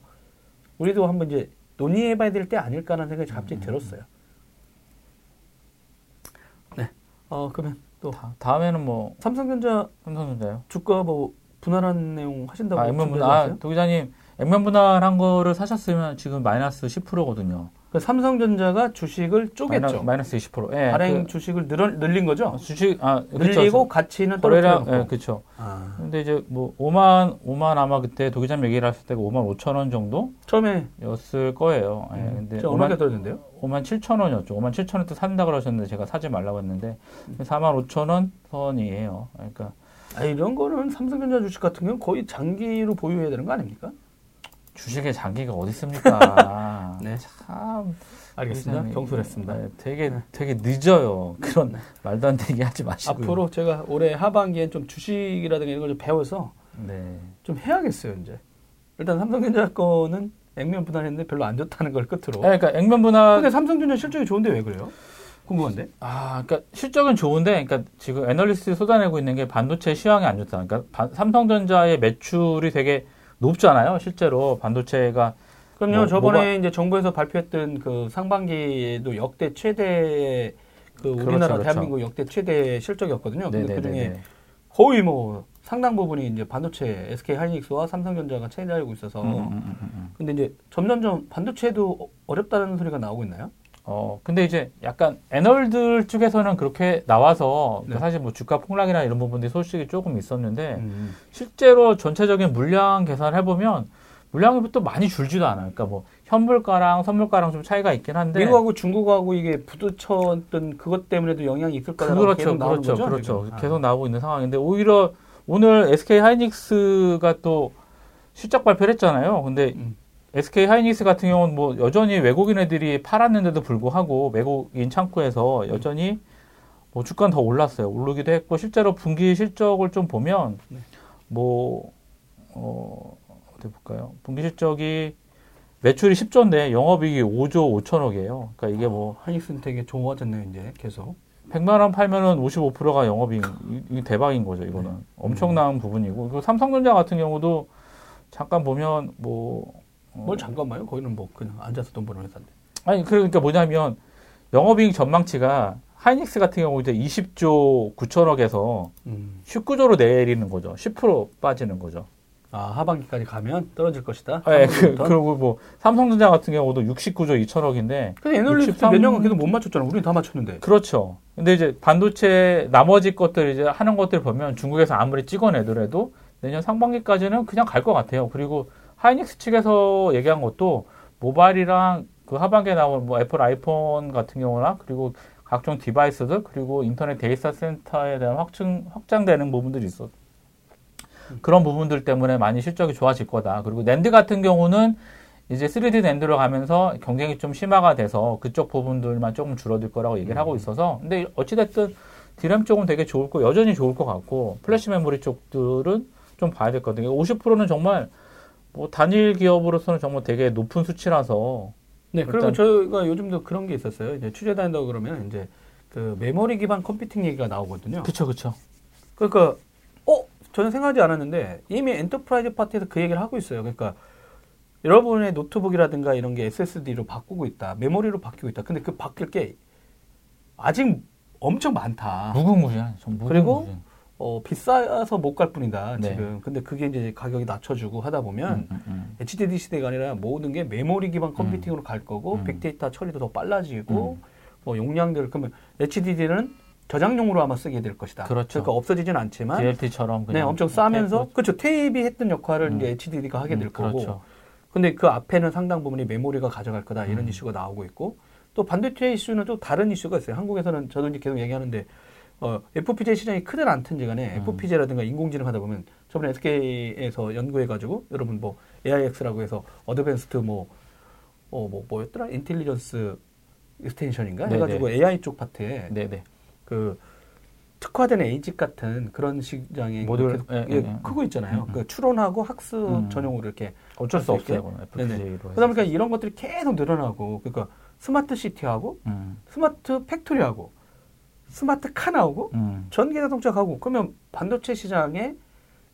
우리도 한번 이제 논의해봐야 될 때 아닐까라는 생각이 갑자기 들었어요. 네. 어 그러면 또 다, 다음에는 뭐 삼성전자 삼성전자요. 주가 뭐 분할한 내용 하신다고 아, 액면 분할. 아, 도 기자님, 액면 분할한 거를 사셨으면 지금 마이너스 10%거든요. 그 삼성전자가 주식을 쪼갰죠. 마이너스 20%. 예. 발행 그, 주식을 늘어, 늘린 거죠. 주식 아, 늘리고 가치는 거래량 떨어뜨려 예, 그렇죠. 아, 근데 이제 뭐 5만 5만 아마 그때 도 기자님 얘기를 하실 때가 5만 5천 원 처음에 정도였을 거예요. 예. 근데 저 얼마나 5만, 떨어졌는데요? 5만 7천 원이었죠. 5만 7천 원때 산다 그러셨는데 제가 사지 말라고 했는데 4만 5천 원 선이에요. 그러니까 아, 이런 거는 삼성전자 주식 같은 경우는 거의 장기로 보유해야 되는 거 아닙니까? 주식에 장기가 어디 있습니까? 네. 참 알겠습니다. 경솔했습니다. 네, 되게 되게 늦어요. 그런 말도 안 되게 하지 마시고요. 앞으로 제가 올해 하반기엔 좀 주식이라든가 이런 걸 좀 배워서 네. 좀 해야겠어요, 이제. 일단 삼성전자 거는 액면 분할했는데 별로 안 좋다는 걸 끝으로. 네, 그러니까 액면 분할 근데 삼성전자 실적이 좋은데 왜 그래요? 궁금한데? 아, 그러니까 실적은 좋은데, 그러니까 지금 애널리스트 쏟아내고 있는 게 반도체 시황이 안 좋다. 그러니까 반- 삼성전자의 매출이 되게 높잖아요. 실제로 반도체가 그럼요. 뭐, 저번에 이제 정부에서 발표했던 그 상반기에도 역대 최대 그 우리나라 그렇죠, 그렇죠. 대한민국 역대 최대 실적이었거든요. 근데 그 중에 네네네. 거의 뭐 상당 부분이 이제 반도체 SK 하이닉스와 삼성전자가 차지하고 있어서 음, 음, 음, 음, 음. 근데 이제 점점점 반도체도 어렵다는 소리가 나오고 있나요? 어, 근데 이제 약간 애널들 쪽에서는 그렇게 나와서 네. 사실 뭐 주가 폭락이나 이런 부분들이 소식이 조금 있었는데 음. 실제로 전체적인 물량 계산을 해보면 물량이 또 많이 줄지도 않아요. 그러니까 뭐 현물가랑 선물가랑 좀 차이가 있긴 한데 미국하고 중국하고 이게 부딪혔던 그것 때문에도 영향이 있을 거라고 그렇죠, 계속 나오는 그렇죠, 거죠. 그렇죠. 지금? 아. 계속 나오고 있는 상황인데 오히려 오늘 SK 하이닉스가 또 실적 발표를 했잖아요. 근데 음. SK 하이닉스 같은 경우는 뭐 여전히 외국인 애들이 팔았는데도 불구하고 외국인 창구에서 여전히 뭐 주가는 더 올랐어요. 오르기도 했고 실제로 분기 실적을 좀 보면 네. 뭐 어, 어디 볼까요? 분기 실적이 매출이 10조인데 영업이익이 5조 5천억이에요. 그러니까 이게 뭐 하이닉스는 되게 좋아졌네요, 이제 계속. 100만 원 팔면은 55%가 영업이익 이- 대박인 거죠. 이거는 엄청난 부분이고 그리고 삼성전자 같은 경우도 잠깐 보면 뭐 어, 뭘 잠깐만요. 거기는 뭐 그냥 앉아서 돈 버는 회사인데. 아니 그러니까 뭐냐면 영업이익 전망치가 하이닉스 같은 경우 이제 20조 9천억에서 음. 19조로 내리는 거죠. 10% 빠지는 거죠. 아 하반기까지 가면 떨어질 것이다. 네, 그. 그리고 뭐 삼성전자 같은 경우도 69조 2천억인데 근데 애널리스트 63 몇 년간 계속 못 맞췄잖아. 우리는 다 맞췄는데. 그렇죠. 근데 이제 반도체 나머지 것들 이제 하는 것들 보면 중국에서 아무리 찍어내더라도 내년 상반기까지는 그냥 갈 것 같아요. 그리고 하이닉스 측에서 얘기한 것도 모바일이랑 그 하반기에 나온 뭐 애플 아이폰 같은 경우나 그리고 각종 device들 그리고 인터넷 데이터 센터에 대한 확충 확장되는 부분들이 있어. 그런 부분들 때문에 많이 실적이 좋아질 거다. 그리고 낸드 같은 경우는 이제 3D NAND로 가면서 경쟁이 좀 심화가 돼서 그쪽 부분들만 조금 줄어들 거라고 얘기를 하고 있어서 근데 어찌됐든 디램 쪽은 되게 좋을 거 여전히 좋을 것 같고 플래시 메모리 쪽들은 좀 봐야 될 거거든요. 50%는 정말 뭐 단일 기업으로서는 정말 되게 높은 수치라서 네, 그리고 저희가 요즘도 그런 게 있었어요. 이제 취재 다닌다고 그러면 이제 그 메모리 기반 컴퓨팅 얘기가 나오거든요. 그쵸 그쵸. 그러니까 어 저는 생각하지 않았는데 이미 enterprise 파트에서 그 얘기를 하고 있어요. 그러니까 여러분의 노트북이라든가 이런 게 SSD로 바꾸고 있다, 메모리로 바뀌고 있다. 근데 그 바뀔 게 아직 엄청 많다. 무궁무진한 전 아. 그리고 무궁무진. 어, 비싸서 못 갈 뿐이다 네. 지금. 근데 그게 이제 가격이 낮춰주고 하다 보면 음, 음, 음. HDD 시대가 아니라 모든 게 메모리 기반 컴퓨팅으로 갈 거고 음. 빅데이터 처리도 더 빨라지고 뭐 용량들 그러면 HDD는 저장용으로 아마 쓰게 될 것이다. 그렇죠. 그러니까 없어지진 않지만 DLT처럼 네, 엄청 싸면서 테이프- 그렇죠. 테이프이 했던 역할을 음. 이제 HDD가 하게 될 음, 거고. 그렇죠. 근데 그 앞에는 상당 부분이 메모리가 가져갈 거다 이런 음. 이슈가 나오고 있고 또 반도체 이슈는 또 다른 이슈가 있어요. 한국에서는 저도 이제 계속 얘기하는데 어, FPGA 시장이 크든 않든지 간에 음. FPGA라든가 인공지능 하다 보면 저번에 SK에서 연구해가지고 여러분 뭐 AIX라고 해서 advanced 뭐 어, 뭐, 뭐였더라? intelligence extension인가? 네네. 해가지고 AI 쪽 파트에 네네. 그 특화된 ASIC 같은 그런 시장에 모듈, 계속 예, 예, 예, 예. 크고 있잖아요. 음, 음. 그 추론하고 학습 음. 전용으로 이렇게 어쩔 수 없어요. FPGA로. 그러다 보니까 이런 것들이 계속 늘어나고 그러니까 스마트 시티하고 음, 스마트 팩토리하고 스마트 카 나오고 음, 전기 자동차 가고 그러면 반도체 시장에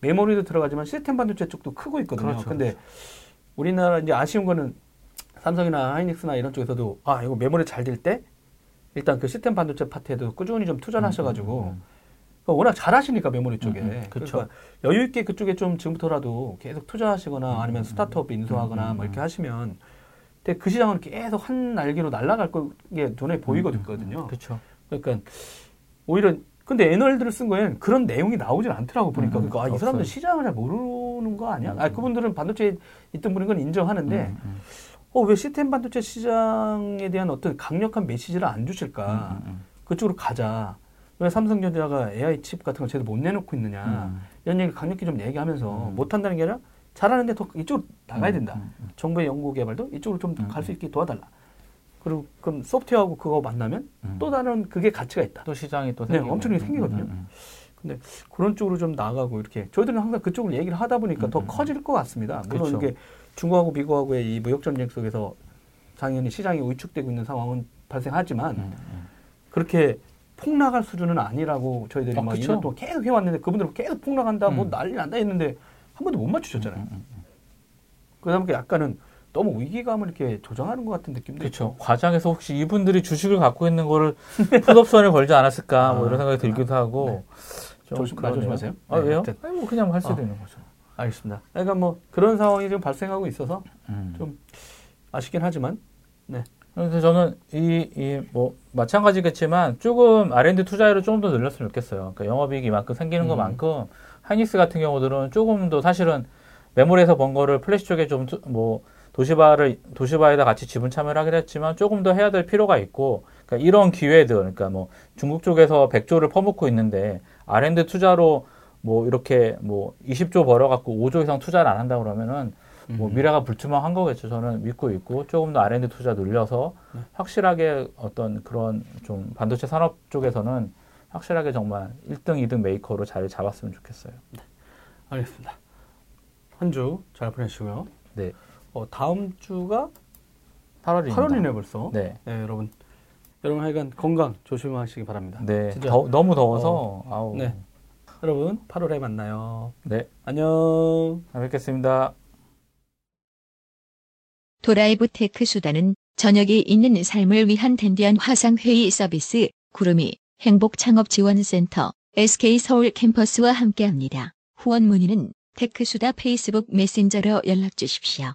메모리도 들어가지만 시스템 반도체 쪽도 크고 있거든요. 그렇죠, 근데 우리나라 이제 아쉬운 거는 삼성이나 하이닉스나 이런 쪽에서도 아 이거 메모리 잘 될 때 일단 그 시스템 반도체 파트에도 꾸준히 좀 투자를 하셔가지고 음, 음, 그러니까 워낙 잘하시니까 메모리 쪽에 음, 음, 그쵸. 그러니까 여유 있게 그쪽에 좀 지금부터라도 계속 투자하시거나 음, 아니면 음, 스타트업 인수하거나 음, 뭐 이렇게 음. 하시면 근데 그 시장은 계속 한 날개로 날아갈 게 눈에 보이거든요. 음, 그렇죠. 그러니까 오히려 근데 애널들을 쓴 거에는 그런 내용이 나오질 않더라고 보니까 음, 그러니까 아, 이 없어요. 사람들 시장을 잘 모르는 거 아니야? 음, 아 음. 그분들은 반도체에 있던 분인 건 인정하는데 음, 음, 어왜 시스템 반도체 시장에 대한 어떤 강력한 메시지를 안 주실까? 그쪽으로 가자. 왜 삼성전자가 AI 칩 같은 걸 제대로 못 내놓고 있느냐? 음, 이런 얘기 강력히 좀 얘기하면서 음. 못 한다는 게 아니라 잘하는데 더 이쪽으로 나가야 음, 된다. 정부의 연구 개발도 이쪽으로 좀 음, 갈수 음. 있게 도와달라. 그리고 그럼 소프트웨어하고 그거 만나면 음. 또 다른 그게 가치가 있다. 또 시장이 또 네. 엄청나게 음, 생기거든요. 음, 음. 그런 쪽으로 좀 나가고 이렇게 저희들은 항상 그쪽을 얘기를 하다 보니까 음, 더 음. 커질 것 같습니다. 물론 그쵸. 이게 중국하고 미국하고의 이 무역 전쟁 속에서 당연히 시장이 위축되고 있는 상황은 발생하지만 음, 음. 그렇게 폭락할 수준은 아니라고 저희들이 아, 막 그쵸. 2년 동안 계속 해왔는데 그분들은 계속 폭락한다, 뭐 음. 난리 난다 했는데 한 번도 못 맞추셨잖아요. 음, 음, 음. 그러다 보니까 약간은 너무 위기감을 이렇게 조장하는 것 같은 느낌도 그렇죠. 과장에서 혹시 이분들이 주식을 갖고 있는 거를 푸드옵션을 걸지 않았을까 뭐 아, 이런 생각이 들기도 하고 좀 조심-. 조심하세요. 아 네, 왜요? 하여튼. 아니 뭐 그냥 할 수도 어. 있는 거죠. 알겠습니다. 그러니까 뭐 그런 상황이 지금 발생하고 있어서 음. 좀 아쉽긴 하지만 그래서 저는 이, 이, 뭐, 마찬가지겠지만 조금 R&D 투자율을 조금 더 늘렸으면 좋겠어요. 그러니까 영업이익이 이만큼 생기는 음. 것만큼 하이닉스 같은 경우들은 조금 더 사실은 메모리에서 번 거를 플래시 쪽에 좀 뭐 도시바를 도시바에다 같이 지분 참여를 하긴 했지만 조금 더 해야 될 필요가 있고 그러니까 이런 기회들 그러니까 뭐 중국 쪽에서 100조를 퍼붓고 있는데 R&D 투자로 뭐 이렇게 뭐 20조 벌어 갖고 5조 이상 투자를 안 한다 그러면은 뭐 음. 미래가 불투명한 거겠죠. 저는 믿고 있고 조금 더 R&D 투자 늘려서 네. 확실하게 어떤 그런 좀 반도체 산업 쪽에서는 확실하게 정말 1등, 2등 메이커로 자리 잡았으면 좋겠어요. 알겠습니다. 한 주 잘 보내시고요. 네. 어, 다음 주가 8월입니다. 8월이네 벌써. 네. 네, 여러분. 여러분 하여간 건강 조심하시기 바랍니다. 네. 진짜. 더- 너무 더워서 아우. 네. 여러분 8월에 만나요. 네. 안녕. 잘 뵙겠습니다. 도라이브 테크수다는 저녁이 있는 삶을 위한 댄디한 화상회의 서비스 구름이 행복창업지원센터 SK서울 캠퍼스와 함께합니다. 후원 문의는 테크수다 페이스북 메신저로 연락 주십시오.